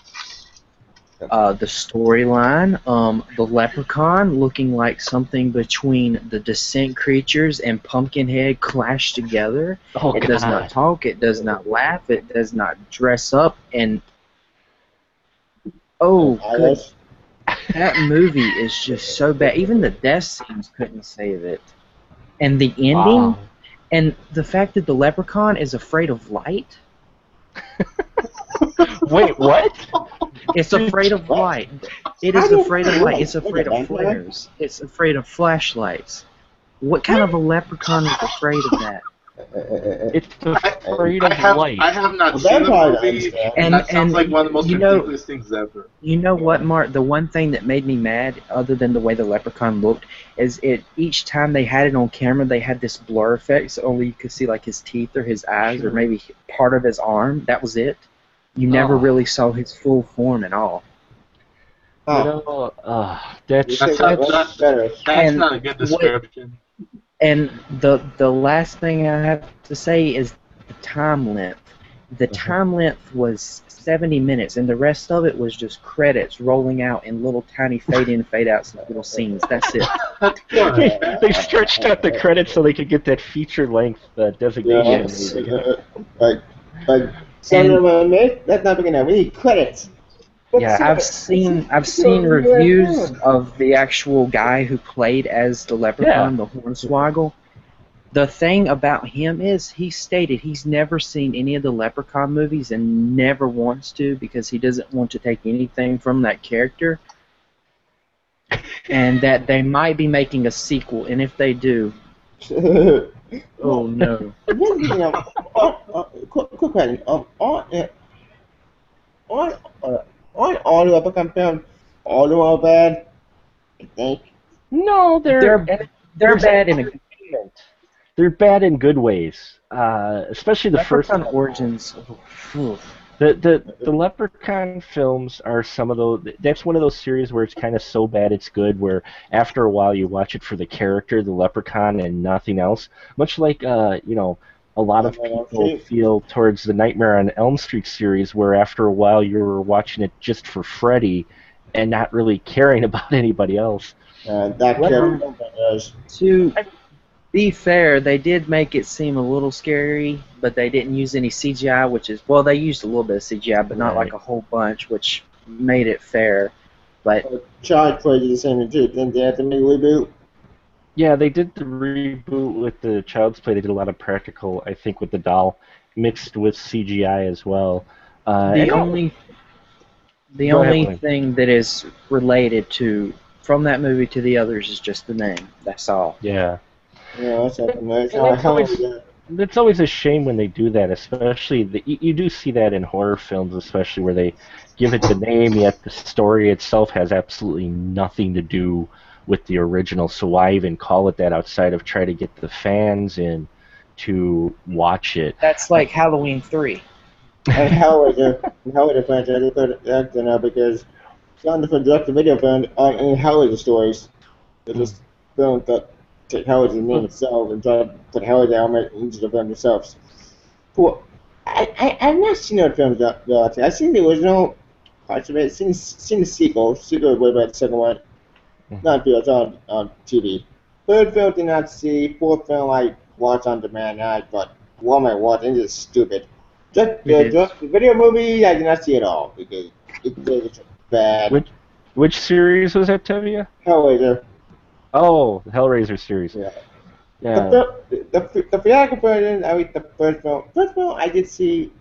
uh, the storyline. Um, the leprechaun looking like something between the Descent creatures and Pumpkinhead clashed together. Oh It does not talk. It does not laugh. It does not dress up. And oh, good that movie is just so bad. Even the death scenes couldn't save it. And the ending, Wow. and the fact that the leprechaun is afraid of light. *laughs* Wait, what? *laughs* It's afraid of light. It How is do- afraid of light. It's afraid of flares. It's afraid of flashlights. What kind of a leprechaun is afraid of that? It's afraid I of have, light. I have not Well, seen that's the movie. And- that sounds and like one of the most you know- ridiculous things ever. You know what, Mark? The one thing that made me mad, other than the way the leprechaun looked, is it each time they had it on camera, they had this blur effect, so only you could see like his teeth or his eyes or maybe part of his arm. That was it. You never Oh. really saw his full form at all. You oh, know, uh, you that's said That's not- was better. That's And not a good what- description. And the the last thing I have to say is the time length. The Mhm. time length was 70 minutes, and the rest of it was just credits rolling out in little tiny *laughs* fade in, fade outs, and little scenes. That's it. *laughs* They, they stretched out the credits so they could get that feature length uh, designation. Yes. Like, like, son of mm. a myth. That's not big enough. We need credits. What's Yeah, the- I've seen I've seen reviews of the actual guy who played as the leprechaun, the Hornswoggle. The thing about him is he stated he's never seen any of the leprechaun movies and never wants to because he doesn't want to take anything from that character. And that they might be making a sequel, and if they do, *laughs* oh no. One thing, um, on, uh, quick, quick question. Um, on, uh, on, uh, on all the Leprechaun films, all of them are bad. I think. No, they're They're they're bad in a they're bad in good ways. Uh, especially the first Leprechaun Origins. phew. The the the Leprechaun films are some of those. That's one of those series where it's kind of so bad it's good. Where after a while you watch it for the character, the Leprechaun, and nothing else. Much like uh, you know, a lot of Nightmare on Elm people feel towards the Nightmare on Elm Street series, where after a while you're watching it just for Freddy, and not really caring *laughs* about anybody else. Uh, that Well, character is. To be fair, they did make it seem a little scary, but they didn't use any CGI, which is well, they used a little bit of CGI, but not Right. like a whole bunch, which made it fair. But Charge for the same too. Then they have to make a reboot. Yeah, they did the reboot with the Child's Play. They did a lot of practical, I think, with the doll mixed with CGI as well. Uh, the only the Go ahead, only Blaine. thing that is related to from that movie to the others is just the name. That's all. yeah. Yeah, that's something. That's And that's always- is? It's always a shame when they do that, especially the, you, you do see that in horror films, especially where they give it the name, yet the story itself has absolutely nothing to do with the original. So why even call it that outside of try to get the fans in to watch it? That's like Halloween three. and Hellraiser, and Hellraiser franchise, they put it back there now because some different direct-to-video films on in Hellraiser stories. They just filmed that Hellraiser's name itself and try to put Hellraiser element into the film themselves. Well, I, I, I've not seen other films that, that I've seen the original parts of it, seen, seen the sequel, sequel way back the second one. Hmm. Not video, it's on, on TV. Third film did not see, fourth film I watched on demand, and I thought, what am I watching? This is stupid. Just, It the, just the video movie, I did not see at all because it, it was bad. Which- Which series was that, Tevya? Hellraiser. Oh, the Hellraiser series. Yeah. Yeah. The, fir- the, the, the theatrical version, I mean, the first film, first film I did see,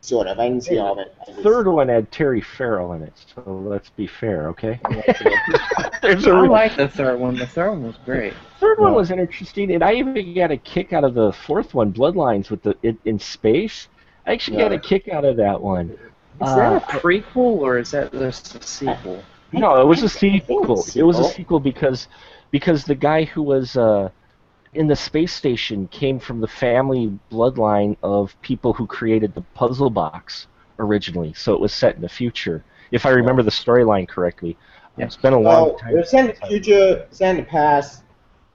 sort of. I didn't see all of it. I Third one had Terry Farrell in it, so let's be fair, okay? *laughs* There's a I like the third one. The third one was great. The third one Yeah. was interesting, and I even got a kick out of the fourth one, Bloodlines, with the it, in space. I actually got a kick out of that one. Is Uh, that a prequel or is that just a sequel? No, it was a I think sequel. It was a sequel. sequel because because the guy who was uh, in the space station came from the family bloodline of people who created the puzzle box originally. So it was set in the future, if I remember the storyline correctly. Yeah. It's been a long Well, time. they're set in the future, set in the past,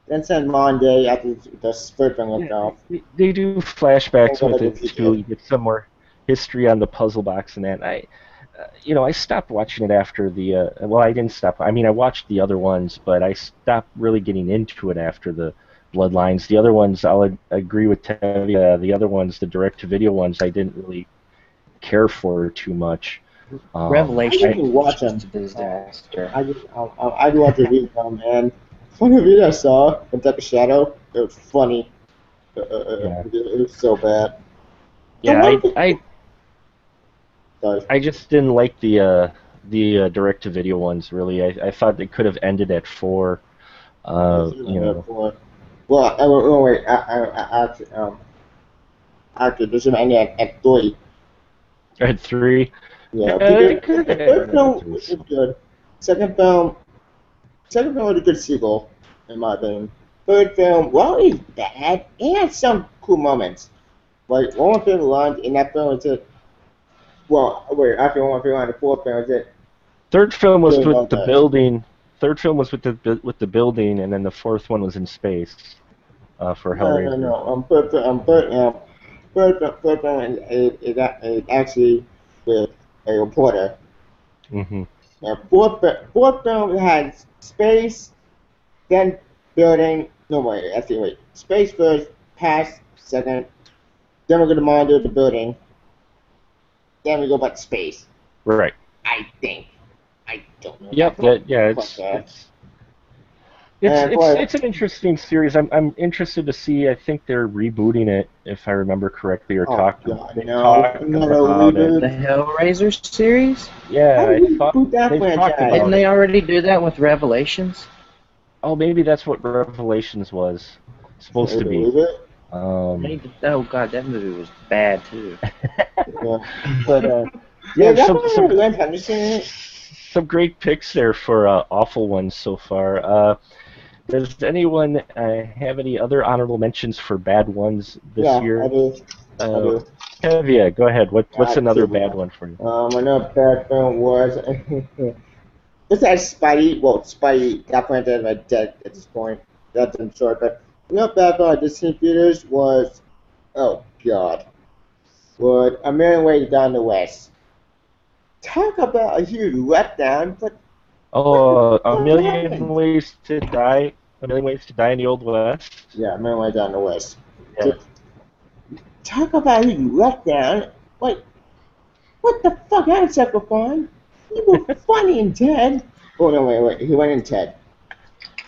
then set in modern day after the film went Yeah. off. They- do flashbacks with it too. You get some more history on the puzzle box and that. I, uh, you know, I stopped watching it after the. Uh, well, I didn't stop. I mean, I watched the other ones, but I stopped really getting into it after the Bloodlines. The other ones, I'll ag- agree with Tevya. The other ones, the direct-to-video ones, I didn't really care for too much. Um, Revelation I didn't watch them. disaster. I just, I, I, I watched the video, man. One of the I saw, Attack of Shadow, it was funny. Uh, uh, uh, Yeah. it, it was so bad. yeah, I, I, Sorry. I just didn't like the uh, the uh, direct-to-video ones. Really, I, I thought they could have ended at four. Uh, you know. For, well, I, no, no, wait, I, I, I, actually, um, actually, this is ended at, at three. At three. Yeah, Yeah, it could have ended film was good. Second film, second film was a good sequel, in my opinion. Third film, well, it's bad. It had some cool moments. Like one of the lines in that film was it. Well, wait, after one of the the fourth film was it. Third film was with the that. building. Third film was with the with the building, and then the fourth one was in space uh, for No, Hellraiser. no, no. Um, third, film- um, third, um, third, film- third film is, is, is, actually with a reporter. Mm-hmm. Now, fourth, fourth film has space, then building. No, wait, actually, wait. Space first, past second, then we're to monitor the building, then we go back to space. Right. I think. I don't know. Yep. That, yeah. It's it's it's, uh, it's, it's an interesting series. I'm I'm interested to see. I think they're rebooting it, if I remember correctly, or Oh, talking. God, no. talked Another about it. The reboot. Hellraiser series? Yeah, How do I thought. that they've talked franchise? about Didn't it. they already do that with Revelations? Oh, maybe that's what Revelations was supposed to be. Believe it? Um, They oh god, that movie was bad too. *laughs* Yeah. but uh, Yeah, yeah, some, some Lance Henriksen in it. some great picks there for uh, awful ones so far. Uh, does anyone uh, have any other honorable mentions for bad ones this yeah, year? I do. I Uh, do. Tevya, go ahead. What, what's I another bad one for you? Um, another bad film was. *laughs* this has Spidey. Well, Spidey, that franchise is dead at this point. That's in short. But another bad film at Disney theaters was. Oh, God. Was A Million Ways Down the West. Talk about a huge letdown, but Oh, a million ways to die. A million ways to die in the old west. yeah, A Million Ways Down the West. Yeah. Talk about a huge letdown. Like, what the fuck? I had Sucker Fun. You were *laughs* funny in Ted. Oh, no, wait, wait. He went in Ted.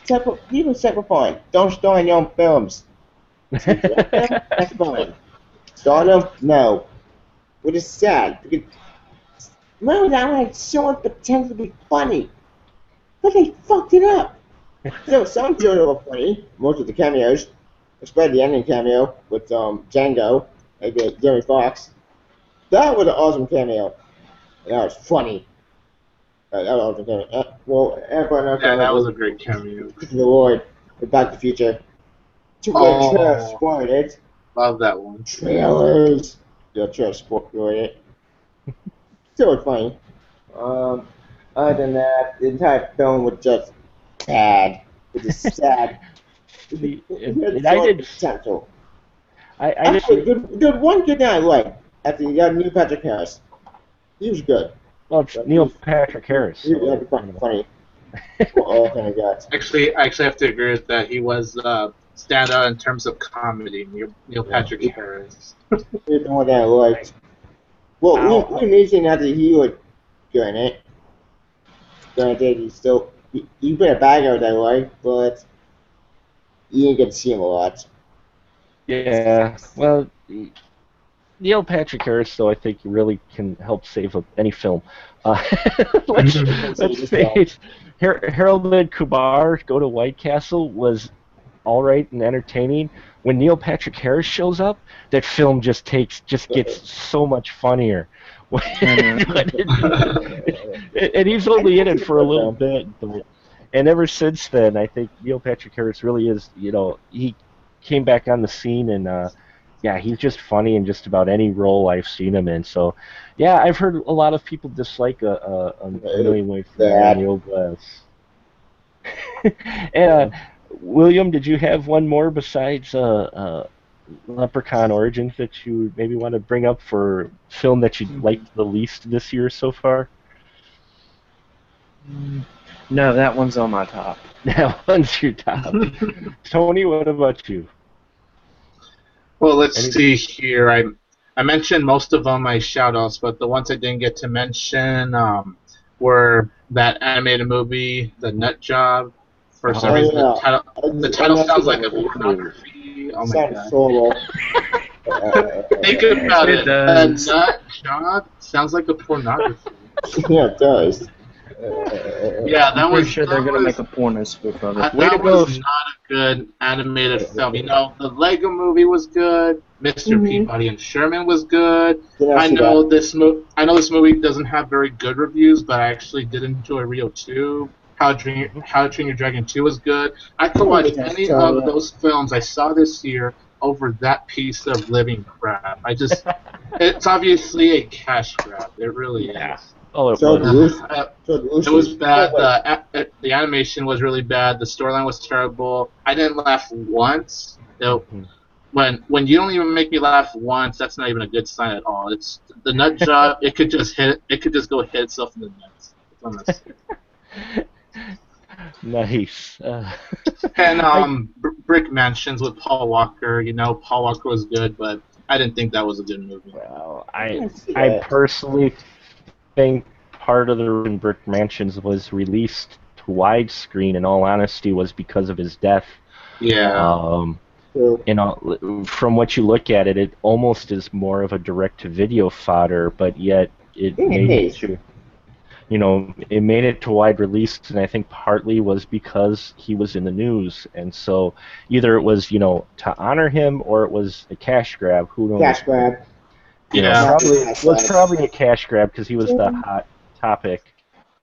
Separate, was separate fine. Don't star in your own films. *laughs* That's fine. Star them? No. Which is sad. Because Remember that one had so much potential to be funny. But they fucked it up. so some of them were funny. Most of the cameos. Especially the ending cameo with um, Django, like Jamie Foxx. That was an awesome cameo. That was funny. Uh, that was okay. Uh, well, everyone else Yeah, that was a great cameo. the Lord with Back to the Future. Too Oh. good it. Love that one. Trailers. Yeah, it. Still funny. Um, other than that, the entire film was just sad. It was *laughs* sad. The- It and- and I did- potential. I, I Actually, didn't. the, the one good thing I liked after you got Neil Patrick Harris. He was good. Well, it's Neil Patrick Harris. He was so- funny. funny. Well, all kind of guys. Actually, I actually have to agree with that. He was uh, standout in terms of comedy. Neil, Neil Patrick Harris. *laughs* He's the one that I liked. Well, Ow. we, we mentioned after he was good in it. Granted, he's still he, he's been a bad guy that I like, but you didn't get to see him a lot. Yeah. Well, Neil Patrick Harris, though, I think really can help save a, any film. Uh, *laughs* let's *laughs* let's face Har- Harold and Kumar Go to White Castle was all right and entertaining. When Neil Patrick Harris shows up, that film just takes just gets so much funnier. *laughs* and he's only in it for a little bit. And ever since then, I think Neil Patrick Harris really is, you know, he came back on the scene and, uh, yeah, he's just funny in just about any role I've seen him in. So, yeah, I've heard a lot of people dislike a, a, a Million Way from Bad. Neil Glass. *laughs* and, uh, William, did you have one more besides uh, uh, Leprechaun Origins that you maybe want to bring up for film that you liked the least this year so far? No, that one's on my top. *laughs* That one's your top. *laughs* Tony, what about you? Well, let's Any- see here. I I mentioned most of them my shout outs, but the ones I didn't get to mention um, were that animated movie, The Nut Job. For some Oh, reason, yeah. the title, the title sounds like a that movie. pornography. Oh my Sounds god. horrible. *laughs* Uh, Think about It it. does. A nut job sounds like a pornography. *laughs* yeah, it does. Uh, Yeah, that I'm was pretty sure they're that gonna was- make a porno spoof of Uh, it. Way that to go. was not a good animated film. You know, the Lego movie was good. mister Mhm. Peabody and Sherman was good. Didn't I see know this mo- I know this movie doesn't have very good reviews, but I actually did enjoy Rio 2. How to Train How to Train Your Dragon 2 was good. I could watch Yeah, any of yeah. those films I saw this year over that piece of living crap. I just *laughs* it's obviously a cash grab. It really Yeah. is. Oh, it So was. *laughs* Uh, so it was bad. Wait, The, a- the animation was really bad. The storyline was terrible. I didn't laugh once. No, Mhm. when when you don't even make me laugh once, that's not even a good sign at all. It's the nut job. *laughs* it could just hit. It could just go hit itself in the nuts. That's all I'm gonna say. nice. Uh, and *laughs* um, Br- Brick Mansions with Paul Walker. You know, Paul Walker was good, but I didn't think that was a good movie. well, I I didn't see I that. personally think part of the reason Brick Mansions was released to widescreen, in all honesty, was because of his death. Yeah. Um, So, you know, from what you look at it, it almost is more of a direct-to-video fodder, but yet it Yeah, it made it is. to, you know, it made it to wide release, and I think partly was because he was in the news, and so either it was, you know, to honor him or it was a cash grab. Who knows? cash grab. You Yeah. probably was probably a cash grab because he was the hot topic.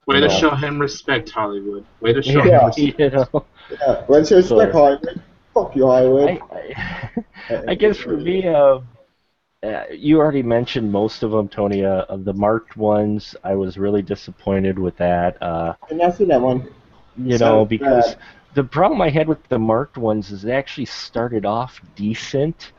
Way to yeah. show him respect, Hollywood. Way to show Yeah. him *laughs* respect. you know. Yeah, when you respect So- Hollywood, fuck you, Hollywood. I, I, *laughs* I guess for me, uh, uh, you already mentioned most of them, Tony. Uh, of the marked ones, I was really disappointed with that. Uh, I did not see that one. you So know, because bad. the problem I had with the marked ones is they actually started off decent,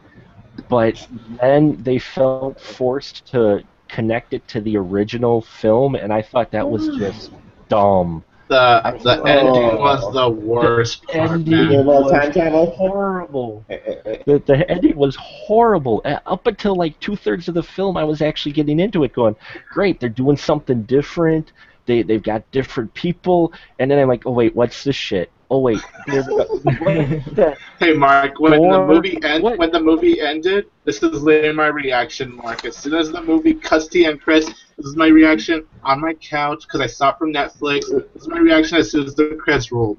but then they felt forced to connect it to the original film, and I thought that was just dumb. The the Oh. ending was the worst part, ending man. well, was time travel. horrible. Eh, eh, eh. The, the ending was horrible. Uh, Up until like two thirds of the film, I was actually getting into it, going, "Great, they're doing something different. They they've got different people." And then I'm like, "Oh wait, what's this shit? Oh wait, what *laughs* Hey Mark, when Or- the movie end, what? when the movie ended, this is literally my reaction, Mark. As soon as the movie Custy and Chris, this is my reaction on my couch because I saw it from Netflix. This is my reaction as soon as the credits rolled.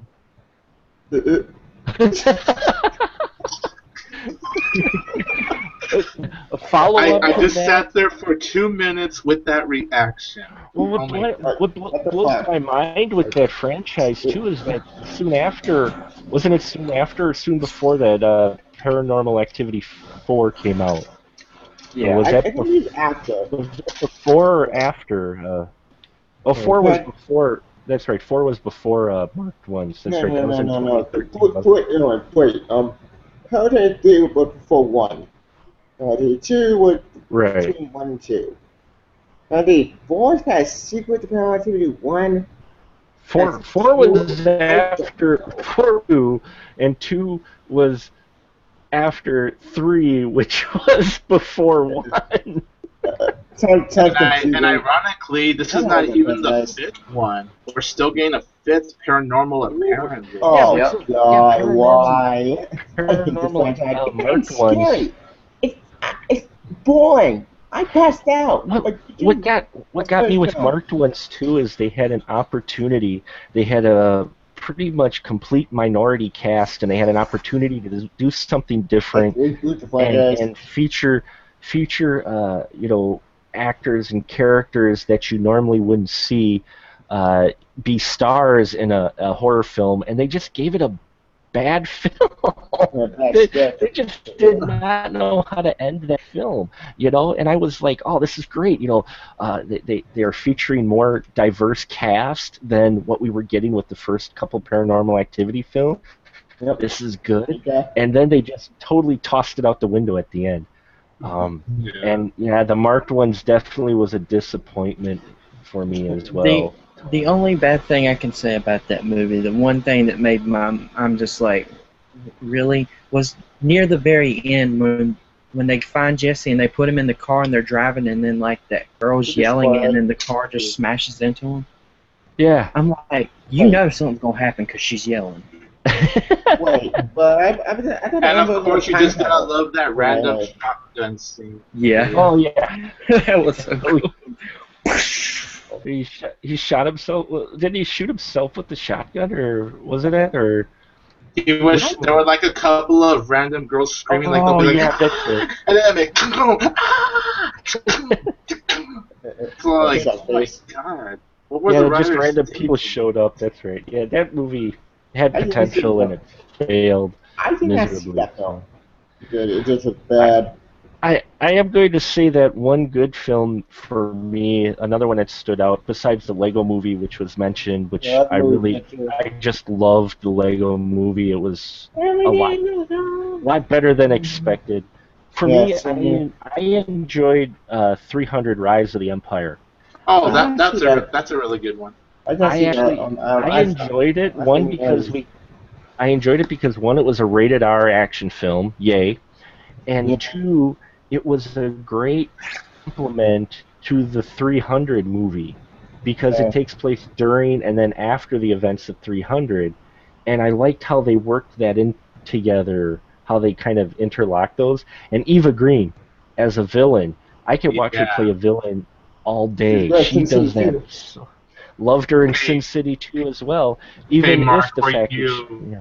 *laughs* *laughs* A follow I, up I to just that. sat there for two minutes with that reaction. Well, what, Oh my what, what, What blows fuck? my mind with that franchise too is that soon after, wasn't it soon after or soon before that uh, Paranormal Activity four came out? Yeah. was I, I that think bef- he's after. Was it before or after? Uh, oh, four was before. That's right. Four was before uh, marked ones. That's No, right. no, that was no, in no, no. Wait, wasn't wait, no, wait. Um, Paranormal Three was before one. Uh, the two was it? Right. between one and two. Now the four's got a sequel to Paranormal Activity one. Four. Four was after four, two, and two was after three, which *laughs* was before *laughs* one. Sounds, sounds And, I, and ironically, this is not even the goodness. fifth one. We're still getting a fifth paranormal apparently. Oh Yeah, God! yeah, Paranormal- why? I *laughs* think this Paranormal franchise- it's marked scary. It's it's boring. I passed out. What, Like, what got what got me with First marked ones too is they had an opportunity. They had a pretty much complete minority cast, and they had an opportunity to do something different and, guys. and feature feature uh, you know actors and characters that you normally wouldn't see uh, be stars in a, a horror film, and they just gave it a bad *laughs* film. They, they just did not know how to end that film, you know. And I was like, "Oh, this is great!" You know, uh, they they they are featuring more diverse cast than what we were getting with the first couple Paranormal Activity films. Yep. This is good Okay. and then they just totally tossed it out the window at the end. Um, and yeah, the marked ones definitely was a disappointment for me as well. The only bad thing I can say about that movie, the one thing that made my I'm just like, really, was near the very end when when they find Jesse and they put him in the car and they're driving and then like that girl's Just yelling quiet. and then the car just smashes into him. Yeah. I'm like, you know something's gonna happen because she's yelling. *laughs* Wait, but I, I, I, I thought And Amber of course, you just gotta travel. love that random Right. shotgun scene. Yeah, oh yeah. *laughs* that was so oh, cool. He shot, he shot himself. Uh, didn't he shoot himself with the shotgun, or was it that, or? He was, there were like a couple of random girls screaming like oh they'll be like, yeah, that's *laughs* it. and then they *laughs* it's like, Shot oh my god. What were Yeah, the just random thinking? people showed up. That's right. Yeah, that movie had I didn't see potential and it failed I think that's miserably. that film. Good. It just was bad. I, I am going to say that one good film for me, another one that stood out, besides the Lego movie, which was mentioned, which Yeah, I really. I just loved the Lego movie. It was a lot, lot better than expected. For Yeah, me, same here. I, I enjoyed uh, 300 Rise of the Empire. Oh, that, that's a that's a really good one. I, I actually, on, um, I enjoyed it. I One because it we, I enjoyed it because one, it was a rated R action film, yay, and Yeah. two, it was a great complement to the 300 movie because Yeah. it takes place during and then after the events of 300, and I liked how they worked that in together, how they kind of interlock those. And Eva Green, as a villain, I could watch her play a villain all day. She's She Sin does that. City. So, loved her in Sin City too as well, even Mark, if the were fact that you- she,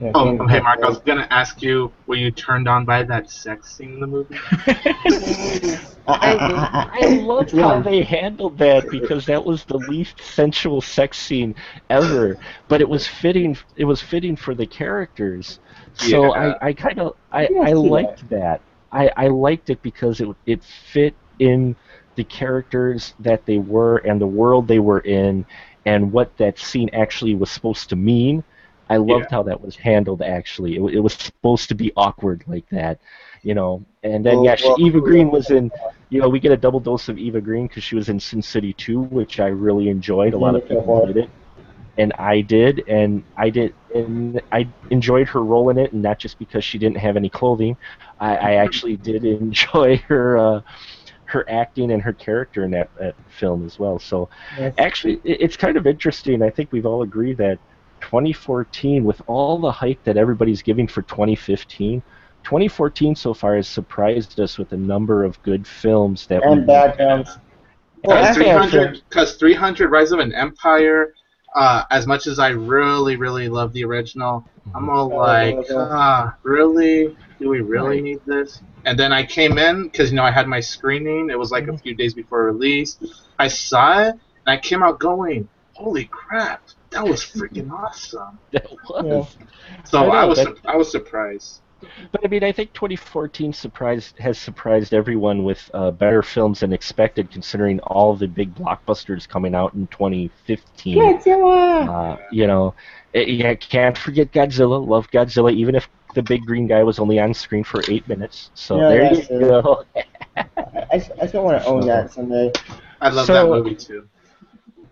yeah. Yeah, Oh, King okay, Mark. I was gonna ask you, were you turned on by that sex scene in the movie? *laughs* I, I loved how they handled that because that was the least sensual sex scene ever, but it was fitting. It was fitting for the characters. So Yeah. I, I kind of I, I I liked that. I, I liked it because it it fit in the characters that they were and the world they were in and what that scene actually was supposed to mean. I loved how that was handled. Actually, it, it was supposed to be awkward like that, you know. And then Well, yeah, she, well, Eva Green was in. You know, we get a double dose of Eva Green because she was in Sin City 2, which I really enjoyed. A lot of people boy. did it, and I did, and I did, and I enjoyed her role in it, and not just because she didn't have any clothing. I, I actually did enjoy *laughs* her. Uh, her acting and her character in that, that film as well. So Yes. actually, it, it's kind of interesting. I think we've all agreed that 2014, with all the hype that everybody's giving for 2015, 2014 so far has surprised us with a number of good films that and we bad films. Well, Because think 300, because 300 Rise of an Empire uh, as much as I really, really love the original, I'm all Oh, like, okay. ah, really? Do we really Right. need this? And then I came in because you know I had my screening. It was like Mm-hmm. a few days before release. I saw it and I came out going, "Holy crap, that was freaking awesome!" *laughs* That was. So I know, I, was that- I was surprised. But I mean, I think 2014 surprised has surprised everyone with uh, better films than expected, considering all the big blockbusters coming out in 2015. Godzilla! Uh, you know, eh, yeah, can't forget Godzilla. Love Godzilla, even if the big green guy was only on screen for eight minutes. So Yeah, there you true. go. I, *laughs* *laughs* I, I still want to own that someday. I love So- that movie too.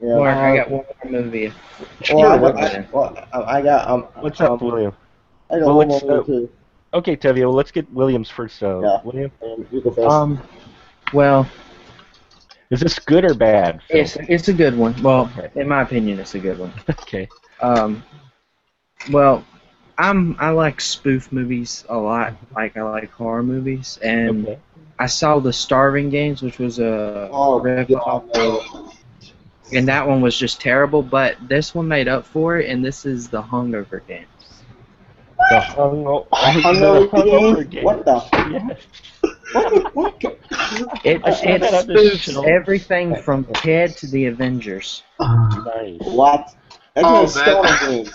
Yeah. Mark, I got one more movie. Well, I, Sure, got- I, well, I I got um. What's up, um, William? I got Well, one more uh, too. Okay, Tevya, well, let's get Williams first. Uh, Yeah. William, Um, you go first. Um, well, is this good or bad? film? it's it's a good one. Well, Okay. in my opinion, it's a good one. *laughs* Okay. Um, well, I'm I like spoof movies a lot. Like I like horror movies, and Okay. I saw the Starving Games, which was a oh, rip off, no. And that one was just terrible. But this one made up for it, and this is the Hungover Games. The hungo- Hungover the Hungover Games? Games. What the? Yes. What? what? It I saw that it the spoofs everything from Ted to the Avengers. Nice. What? That's Oh, man. Games.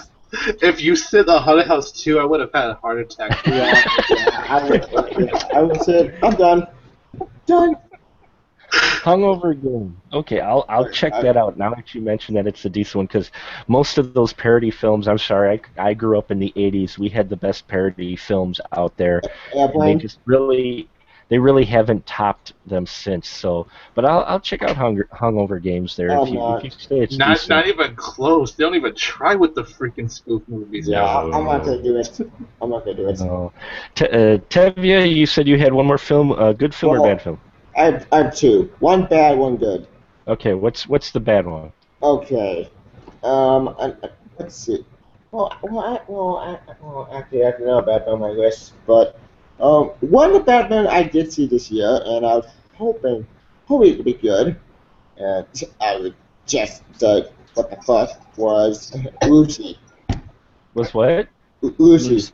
If you said the Haunted House 2, I would have had a heart attack. Yeah, yeah, I would. I would say I'm done. Done. Hungover game. Okay, I'll I'll check that out now that you mentioned that it's a decent one because most of those parody films. I'm sorry, I, I grew up in the '80s. We had the best parody films out there. and they just really they really haven't topped them since. So, but I'll I'll check out Hunger, Hungover Games there Oh, if you if you say it's not, decent. not even close. They don't even try with the freaking spoof movies. Yeah, now. I'm not gonna do it. I'm not gonna do it. No. Te- uh, Tevya, you said you had one more film. A good film or bad film? I have, I have two. One bad, one good. Okay, what's what's the bad one? Okay. Um. I, I- let's see. Well, well, I, well, I, well, actually, I don't know about on my list, but um, one of the Batman I did see this year, and I was hoping, hoping it would be good, and I would just say what the fuck was *laughs* Lucy, Was what? Lucy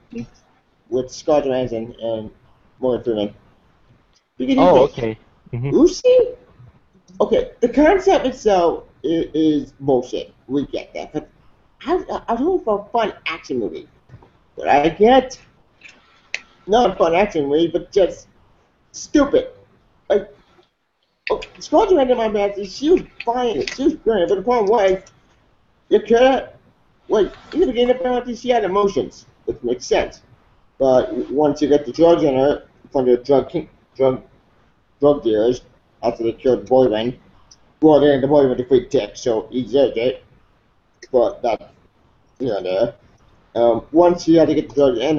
with Scott Johansson and Morgan Freeman. Oh, okay. Mhm. Lucy? Okay, the concept itself is, is bullshit. We get that. But I, I was looking for a fun action movie. What I get? Not a fun action movie, but just stupid. Like, oh, Scarlett Johansson, my man, she was fine. She was great. But the problem was, you could like, in the beginning, apparently she had emotions, which makes sense. But once you get the drugs in her, from the drug drug drug dealers after they killed boyfriend. Well, then the boyfriend was a free dick, so he deserved it. But that, you know, there. Um, once he had to get the drug in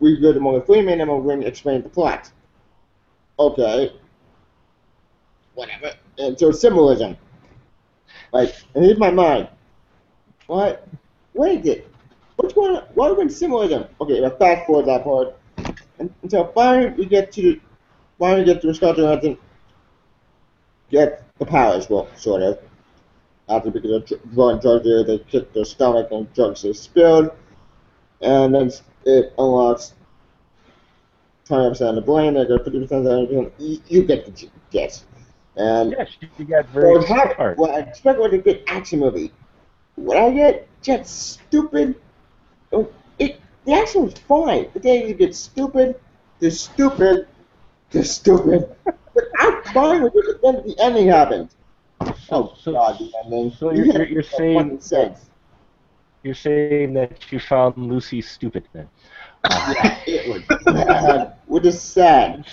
we go to Morgan Freeman and Morgan explained the plot. Okay. Whatever. And so symbolism. Like, and here's my mind. What? What is it? What's going on? What would symbolism? Okay, well, fast forward that part. And, until finally we get to the finally get to Scarlett Johansson get the powers, well, sort of. After because of dr- drawing drugs there, they kick their stomach and drugs are spilled. And then it unlocks 20% of the brain, they go 50% of the you, you get the g- gist. And Yes, you got very had, well, I expect was a good action movie. What I get, just stupid. oh, It the action was fine, but then you get stupid, the stupid, the stupid. but I'm fine with it. Then the ending happened. Oh so- God, the ending. so you're- you're- you're saying- sense. You're saying that you found Lucy stupid then? *laughs* Yeah, it was bad. Which is sad.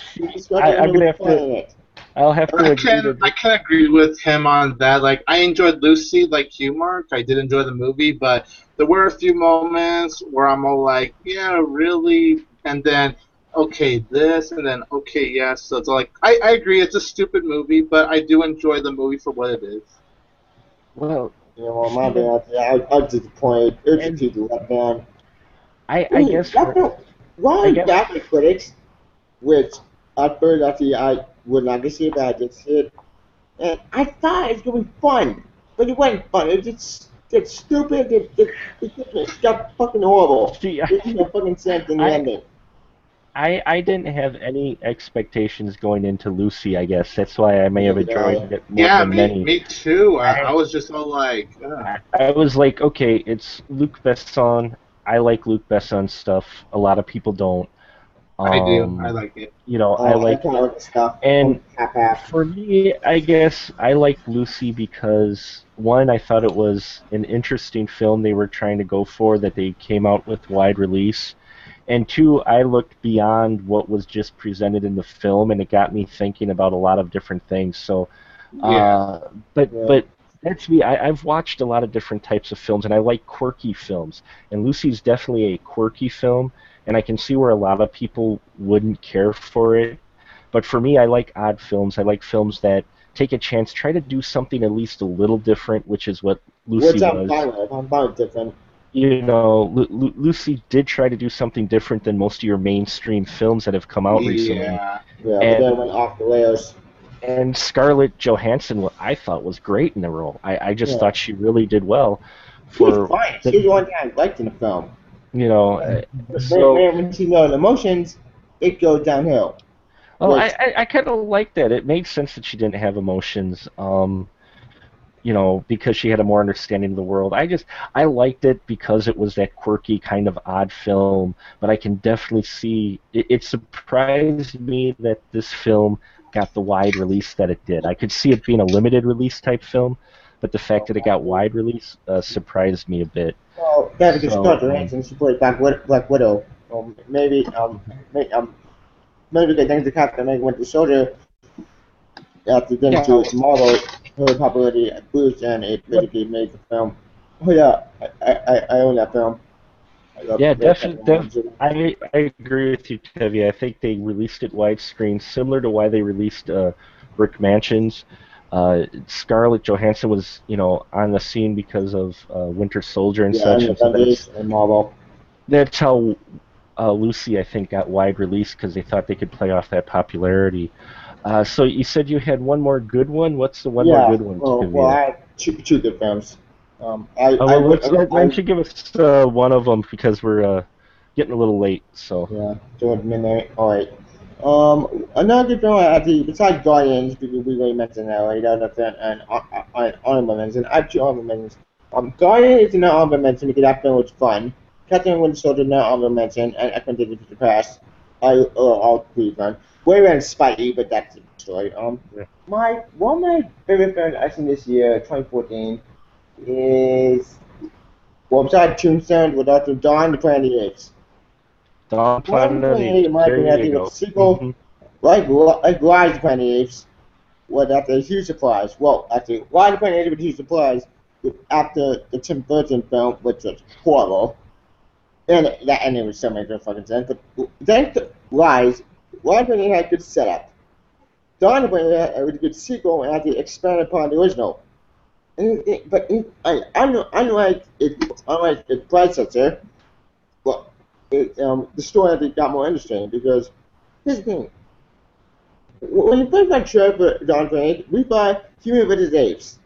I, I'm gonna have to. It. I'll have to I agree can to. I can agree with him on that. Like I enjoyed Lucy, like you, Mark. I did enjoy the movie, but there were a few moments where I'm all like, yeah, really, and then okay, this, and then okay, yes. So it's like I, I agree, it's a stupid movie, but I do enjoy the movie for what it is. Well, You know, well, my bad. Yeah, I, I was disappointed. It was And- just too let down. I, I guess. That's For, not- why I guess- Batman critics, which at first actually I would not get it, but I just said, and I thought it was gonna be fun, but it wasn't fun. It was just it's stupid. It, it, it, it got fucking horrible. See, It didn't make fucking sense in the *laughs* I- ending. I, I didn't have any expectations going into Lucy. I guess that's why I may have enjoyed it more Yeah, than me, many. me too. I, I was just all like, ugh. I was like, okay, it's Luc Besson. I like Luc Besson stuff. A lot of people don't. I do. Um, I like it. You know, Oh, I like. kind of like stuff. And half half. for me, I guess I like Lucy because one, I thought it was an interesting film they were trying to go for that they came out with wide release, and two, I looked beyond what was just presented in the film, and it got me thinking about a lot of different things. So, Yeah. uh, but Yeah. but that's me. I, I've watched a lot of different types of films, and I like quirky films. And Lucy's definitely a quirky film, and I can see where a lot of people wouldn't care for it. But for me, I like odd films. I like films that take a chance, try to do something at least a little different, which is what Lucy was. fine with. I'm fine with different. You know, Lu- Lu- Lucy did try to do something different than most of your mainstream films that have come out recently. Yeah. Yeah, And- then went off the rails. And Scarlett Johansson, wa- I thought was great in the role. I, I just Yeah. thought she really did well. For fine. the- was the one thing I liked in the film. you know, uh, so when, she knows emotions, it goes downhill. oh, I, I, I kind of like that. It made sense that she didn't have emotions. Um, you know, because she had a more understanding of the world. I just I liked it because it was that quirky kind of odd film. But I can definitely see it, it surprised me that this film got the wide release that it did. I could see it being a limited release type film, but the fact that it got wide release uh, surprised me a bit. Well, yeah, because So, Scarlett Johansson, she played Black, Wid- Black Widow. Um, maybe, um, may, um, maybe because thanks to Captain America Winter Soldier, after getting to Marvel, her popularity boost and it basically made the film. Oh yeah, I, I, I- own that film. I Yeah, definitely. def- I I agree with you, Tevi. I think they released it widescreen, similar to why they released uh, Rick Mansions. Uh, Scarlett Johansson was, you know, on the scene because of uh, Winter Soldier and yeah, such. And so that's, and Marvel. that's how uh, Lucy, I think, got wide release because they thought they could play off that popularity. Uh, so you said you had one more good one. What's the one yeah, more good one? well, well, I have two, two good films. Um, I, I, well, would- let's, I, why don't you give us uh, one of them because we're uh, getting a little late. So. Yeah, Jordan Midnight. Alright. Um, another good film I think, besides Guardians, because we already mentioned that already, that, that's an, an, an, an honorable mention. I have two honorable mentions. Um, Guardians is an honorable mention because that film was fun. Captain Winter Soldier, not mention, and Expedition to the Past. I, uh, all three fun. Way ran Spidey, but that's a story. Um, Yeah. my, one of my favorite films I've seen this year, 2014, is, well, besides Tombstone, with Dr. Dawn, the Planet Apes. Dawn Planet of the Apes. of the Apes, I think a sequel. Mhm. like like Rise of Planet Apes, was after a huge surprise. Well, actually, Rise of the Planet Apes was a huge surprise after the Tim Burton film, which was horrible. And that ending was so many good fucking sense. But to Rise, Apes had a good setup. Apes was a good sequel and had to expand upon the original. And it, but it, I, unlike, it, unlike its predecessor, well, it, um, the story actually got more interesting because here's the thing. When you first got trailer for Planet, we thought human versus apes.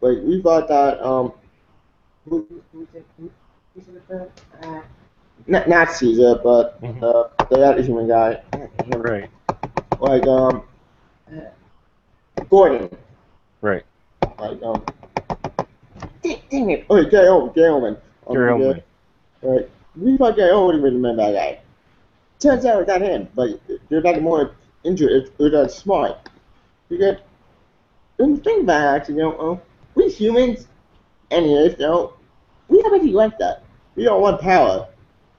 Like we thought that um, who? Who? Uh, not Caesar, but Mhm. uh, the other human guy. Right. Like um, Gordon. Right. Like um, dang, it! Oh, Gary Oldman. Gary Oldman. Um, Gary Oldman. Right. We thought Gary Oldman was the main bad guy. Turns out it's not him, but they're not more it. It's not smart. Because when you think about it, actually, you know, uh, we humans, anyways, you know, we have actually like that. We don't want power,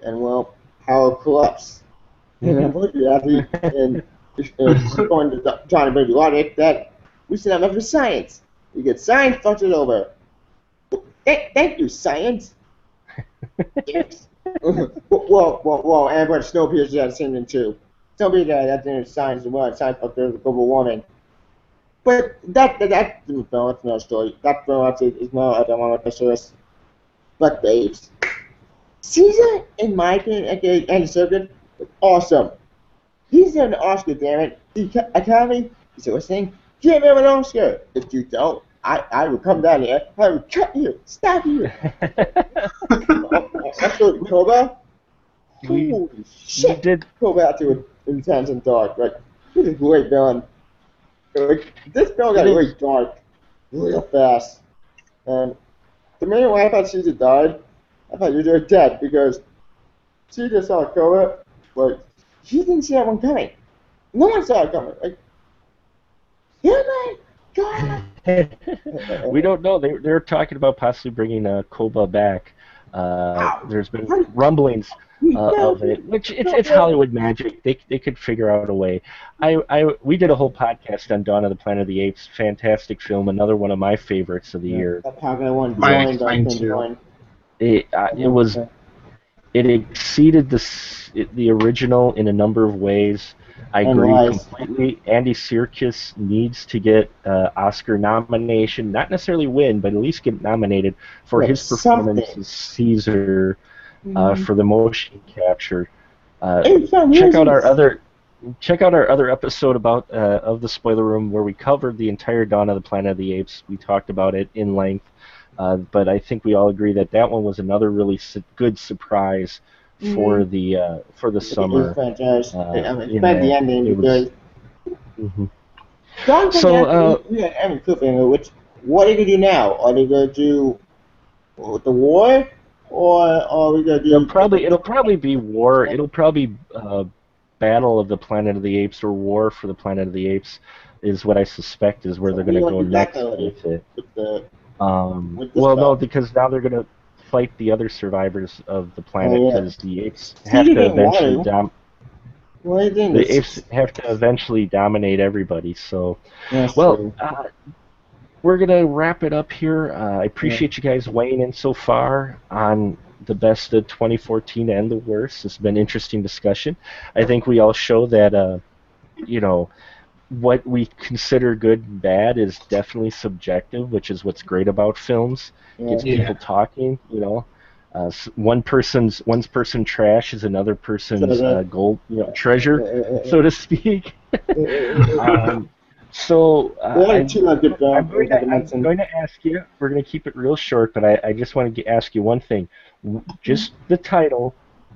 and well, power corrupts. And unfortunately, actually, in, in *laughs* going to the- trying to bring logic, that we should have enough for science. We get science fucked it over. Thank, thank you, science. *laughs* yes. *laughs* well, well, well, and but Snowpiercer had the same thing too. Snowpiercer had that there's science as well. Science fucked over global warming. But that that that's the film. That's another story. That film actually is not. Want to service. But babes, Caesar, in my opinion, Andy Serkis, was awesome. He's an Oscar, damn it. The Ac- Academy, is listening. Give him an Oscar. If you don't, I, I would come down here, I will cut you, stab you. *laughs* What Koba. We- Holy shit! did Go back to intense and dark. Like this is great villain. Like, this film got really dark, real fast. And the minute when I thought Caesar died, I thought you were dead because Caesar saw Koba, but he didn't see that one coming. No one saw it coming. Like, oh my god! we don't know. They they're talking about possibly bringing uh, Koba back. Uh, there's been rumblings uh, of it, which it's it's Hollywood magic. They they could figure out a way. I, I we did a whole podcast on Dawn of the Planet of the Apes. Fantastic film, another one of my favorites of the year. That's how I want to Mine- join. mine too. join. It uh, it was it exceeded the the original in a number of ways. I And agree lies. completely. Andy Serkis needs to get uh, Oscar nomination, not necessarily win, but at least get nominated for his performance something. as Caesar uh, for the motion capture. Uh, check out our other check out our other episode about uh, of the spoiler room where we covered the entire Dawn of the Planet of the Apes. We talked about it in length, uh, but I think we all agree that that one was another really su- good surprise for the uh, for the The summer. franchise. Uh, I mean, you the ending it was- because Mhm. So, so, uh, we had Evan Cliffhanger, which what are they gonna do now? Are they gonna do the war, or are we gonna do? It'll probably it'll probably be war. It'll probably uh, Battle of the Planet of the Apes or War for the Planet of the Apes is what I suspect is where So they're going to go want next with it. with the Um, well, no, because now they're going to fight the other survivors of the planet Oh, yeah. because the apes have to eventually dom- what do you think? the apes have to eventually dominate everybody. So, That's well, uh, we're gonna wrap it up here. Uh, I appreciate you guys weighing in so far on the best of 2014 and the worst. It's been an interesting discussion. I think we all show that, uh, you know, what we consider good and bad is definitely subjective, which is what's great about films. Gets Yeah. people talking. You know, uh, one person's one person trash is another person's uh, gold, you know, treasure, Uh, so to speak. *laughs* um, so uh, Well, I'm- two are good films, I'm going, to, I I'm going to ask you. We're going to keep it real short, but I, I just want to ask you one thing. Just the title.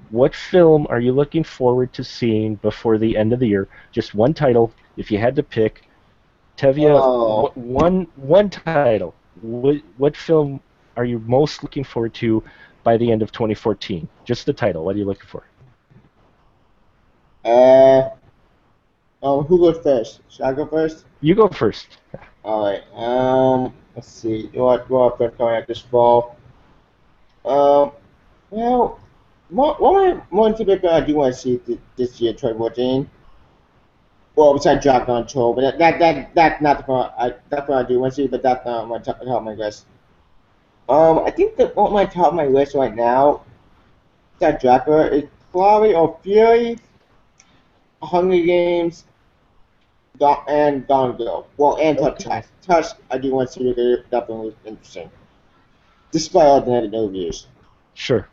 What film are you looking forward to seeing before the end of the year? Just one title. If you had to pick, Tevya, Oh. one one title. What what film are you most looking forward to by the end of 2014? Just the title. What are you looking for? Uh, oh, who goes first? Should I go first? You go first. Alright, um, let's see. What, what first coming out this fall? Um, well, one, one, one typical I do want to see th- this year, 2014. Well, besides on Tour, but that, that, that, that's not the one I, that's what I do want to see, but that's not my top, top of my list. Um, I think that on my top of my list right now, that Dracula is probably or Fury, Hunger Games, Don, and Don Go. Well, and Touch Okay. Touch. Touch, I do want to see they're definitely interesting. Despite all the negative reviews. Sure.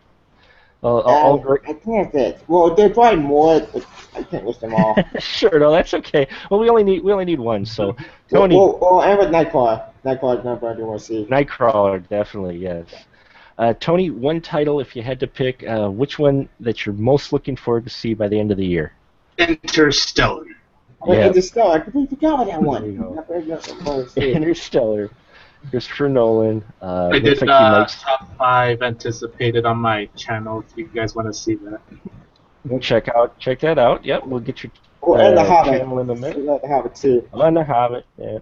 Uh, all great. I think that's it. Well, there's probably more, but I can't list them all. *laughs* sure, no, that's okay. Well, we only need we only need one. So, Tony, Well, well, and with Nightcrawler. Nightcrawler is number I do want to see. Nightcrawler, definitely yes. Uh, Tony, one title if you had to pick, uh, which one that you're most looking forward to see by the end of the year? Interstellar. But Yeah. yeah. the star, I completely forgot about that one. There you go. I forgot that one, too. Interstellar, Christopher Nolan. Uh, I looks did like uh, might top five anticipated on my channel if you guys want to see that. check out check that out. Yep, we'll get your Oh, and the uh, Hobbit. channel in a minute. I like the Hobbit too. on the Hobbit. Yeah.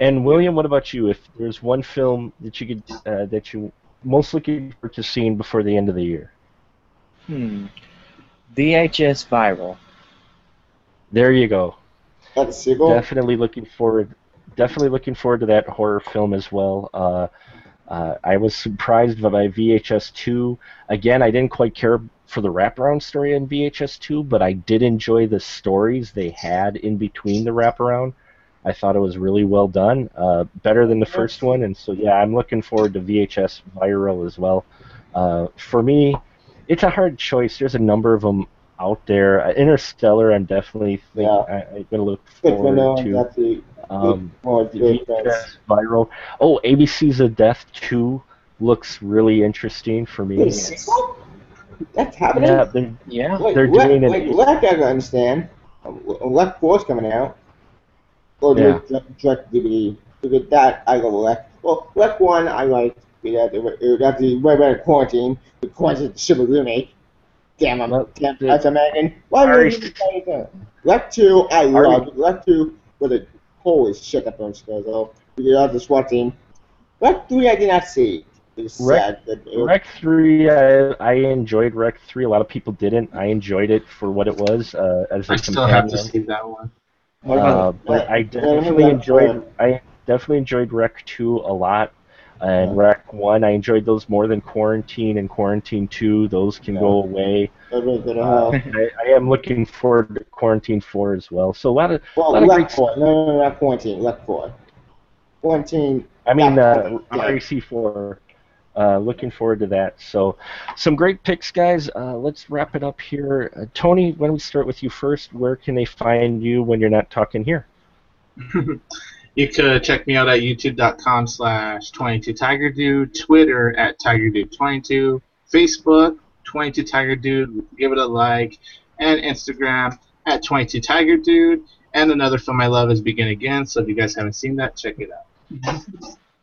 And William, what about you? If there's one film that you could uh, that you most looking forward to seeing before the end of the year, Hmm. VHS viral. there you go. That's a sequel. Definitely looking forward. Definitely looking forward to that horror film as well. Uh, uh, I was surprised by VHS two. Again, I didn't quite care for the wraparound story in VHS two, but I did enjoy the stories they had in between the wraparound. I thought it was really well done, uh, better than the first one, and so yeah, I'm looking forward to VHS Viral as well. Uh, for me, it's a hard choice. There's a number of them out there. Uh, Interstellar, I'm definitely think, Yeah. I, I'm gonna look forward no to. that's the Um, More. VHS viral. Oh, ABC's of Death 2 looks really interesting for me. Wait. That's happening? Yeah, they're, Yeah. Wait, they're Left, doing it. wait, Left I can understand. Um, Left 4's coming out. Or Yeah. direct, direct DVD. Because that, I go Left. Well, Left 1, I like. Because it got the right out of quarantine. The quarantine super remake. Damn, I'm, Well, damn, the- that's American. Why Ari- would you say that? Left 2, I Ari- love. Left 2, with a holy shit, that film scares though. You got the SWAT team. Left 3, I did not see. It's Rec- sad. that it- Rec 3, I, I enjoyed Rec 3. A lot of people didn't. I enjoyed it for what it was uh, as a I still have to see that one. Uh, but I definitely enjoyed I definitely enjoyed Rec 2 a lot. And Yeah. Rec 1, I enjoyed those more than Quarantine and Quarantine 2. Those can Yeah. go away. That's really good to Uh. *laughs* I, I am looking forward to Quarantine 4 as well. So a lot of, Well, lot of left great four. No, no, no, not quarantine. Left four. Quarantine. I mean, Yeah. uh, RAC4. Uh, looking forward to that. So, some great picks, guys. Uh, let's wrap it up here. Uh, Tony, why don't we start with you first? Where can they find you when you're not talking here? *laughs* You could check me out at youtube.com slash 22tigerdude, Twitter at tigerdude22, Facebook 22tigerdude, give it a like, and Instagram at 22tigerdude. And another film I love is Begin Again, so if you guys haven't seen that, check it out.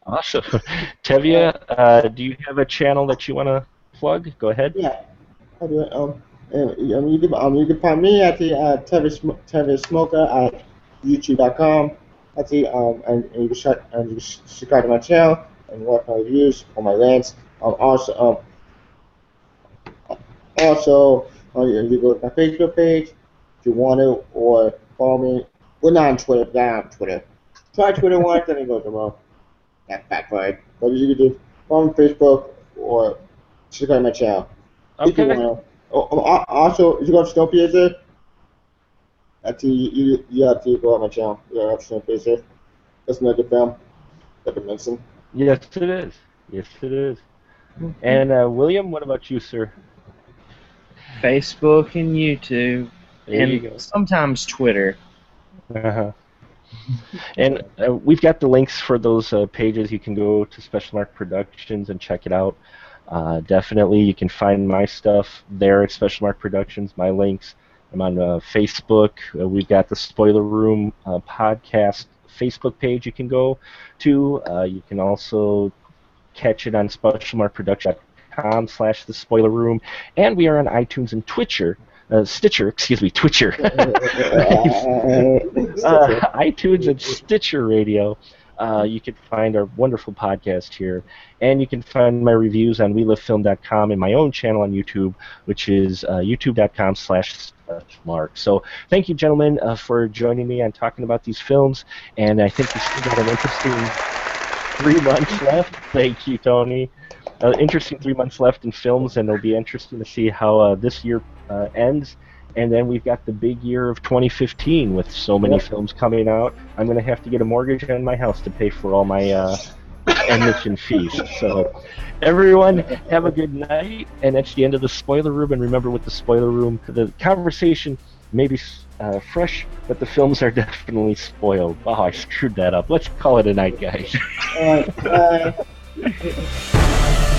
Awesome. *laughs* Tevya, uh, do you have a channel that you want to plug? Go ahead. Yeah. How do I, um, uh, um, you can, um, you can find me at the uh, Tevin Sm- Tevin Smoker at YouTube.com. At the um, and, and you can check and you can subscribe to my channel and watch my reviews on my rants. Um, also, um, also, uh, you you go to my Facebook page if you want to, or follow me. Well, not on Twitter, but not on Twitter. Try Twitter once, then you go tomorrow. That backfired. But you can do follow me on Facebook or subscribe to my channel. If you wanna. Oh, oh, also, you go to Snowpiercer, that's you, you, you have to go on my channel. Yeah, You have Snowpiercer. That's another good film. That I mentioned. Yes, it is. Yes, it is. And uh, William, what about you, sir? Facebook and YouTube There and you go. sometimes Twitter. Uh-huh. And uh, we've got the links for those uh, pages. You can go to Special Mark Productions and check it out. Uh, definitely, you can find my stuff there at Special Mark Productions. My links. I'm on uh, Facebook. Uh, we've got the Spoiler Room uh, podcast Facebook page. You can go to. Uh, you can also catch it on SpecialMarkProduction.com slash The Spoiler Room, and we are on iTunes and Twitcher. Uh, Stitcher, excuse me, Twitcher. *laughs* *laughs* *laughs* uh, iTunes and Stitcher Radio. Uh, you can find our wonderful podcast here, and you can find my reviews on WeLiveFilm.com and my own channel on YouTube, which is uh, YouTube.com/slash Mark. So, thank you, gentlemen, uh, for joining me on talking about these films, and I think we still got an interesting three months left. Thank you, Tony. Uh, interesting three months left in films, and it'll be interesting to see how uh, this year uh, ends. And then we've got the big year of 2015 with so many Yep. films coming out. I'm going to have to get a mortgage on my house to pay for all my uh, *laughs* admission fees. So, everyone, have a good night. And that's the end of the spoiler room. And remember, with the spoiler room, the conversation may be uh, fresh, but the films are definitely spoiled. Oh, I screwed that up. Let's call it a night, guys. Alright, bye. *laughs*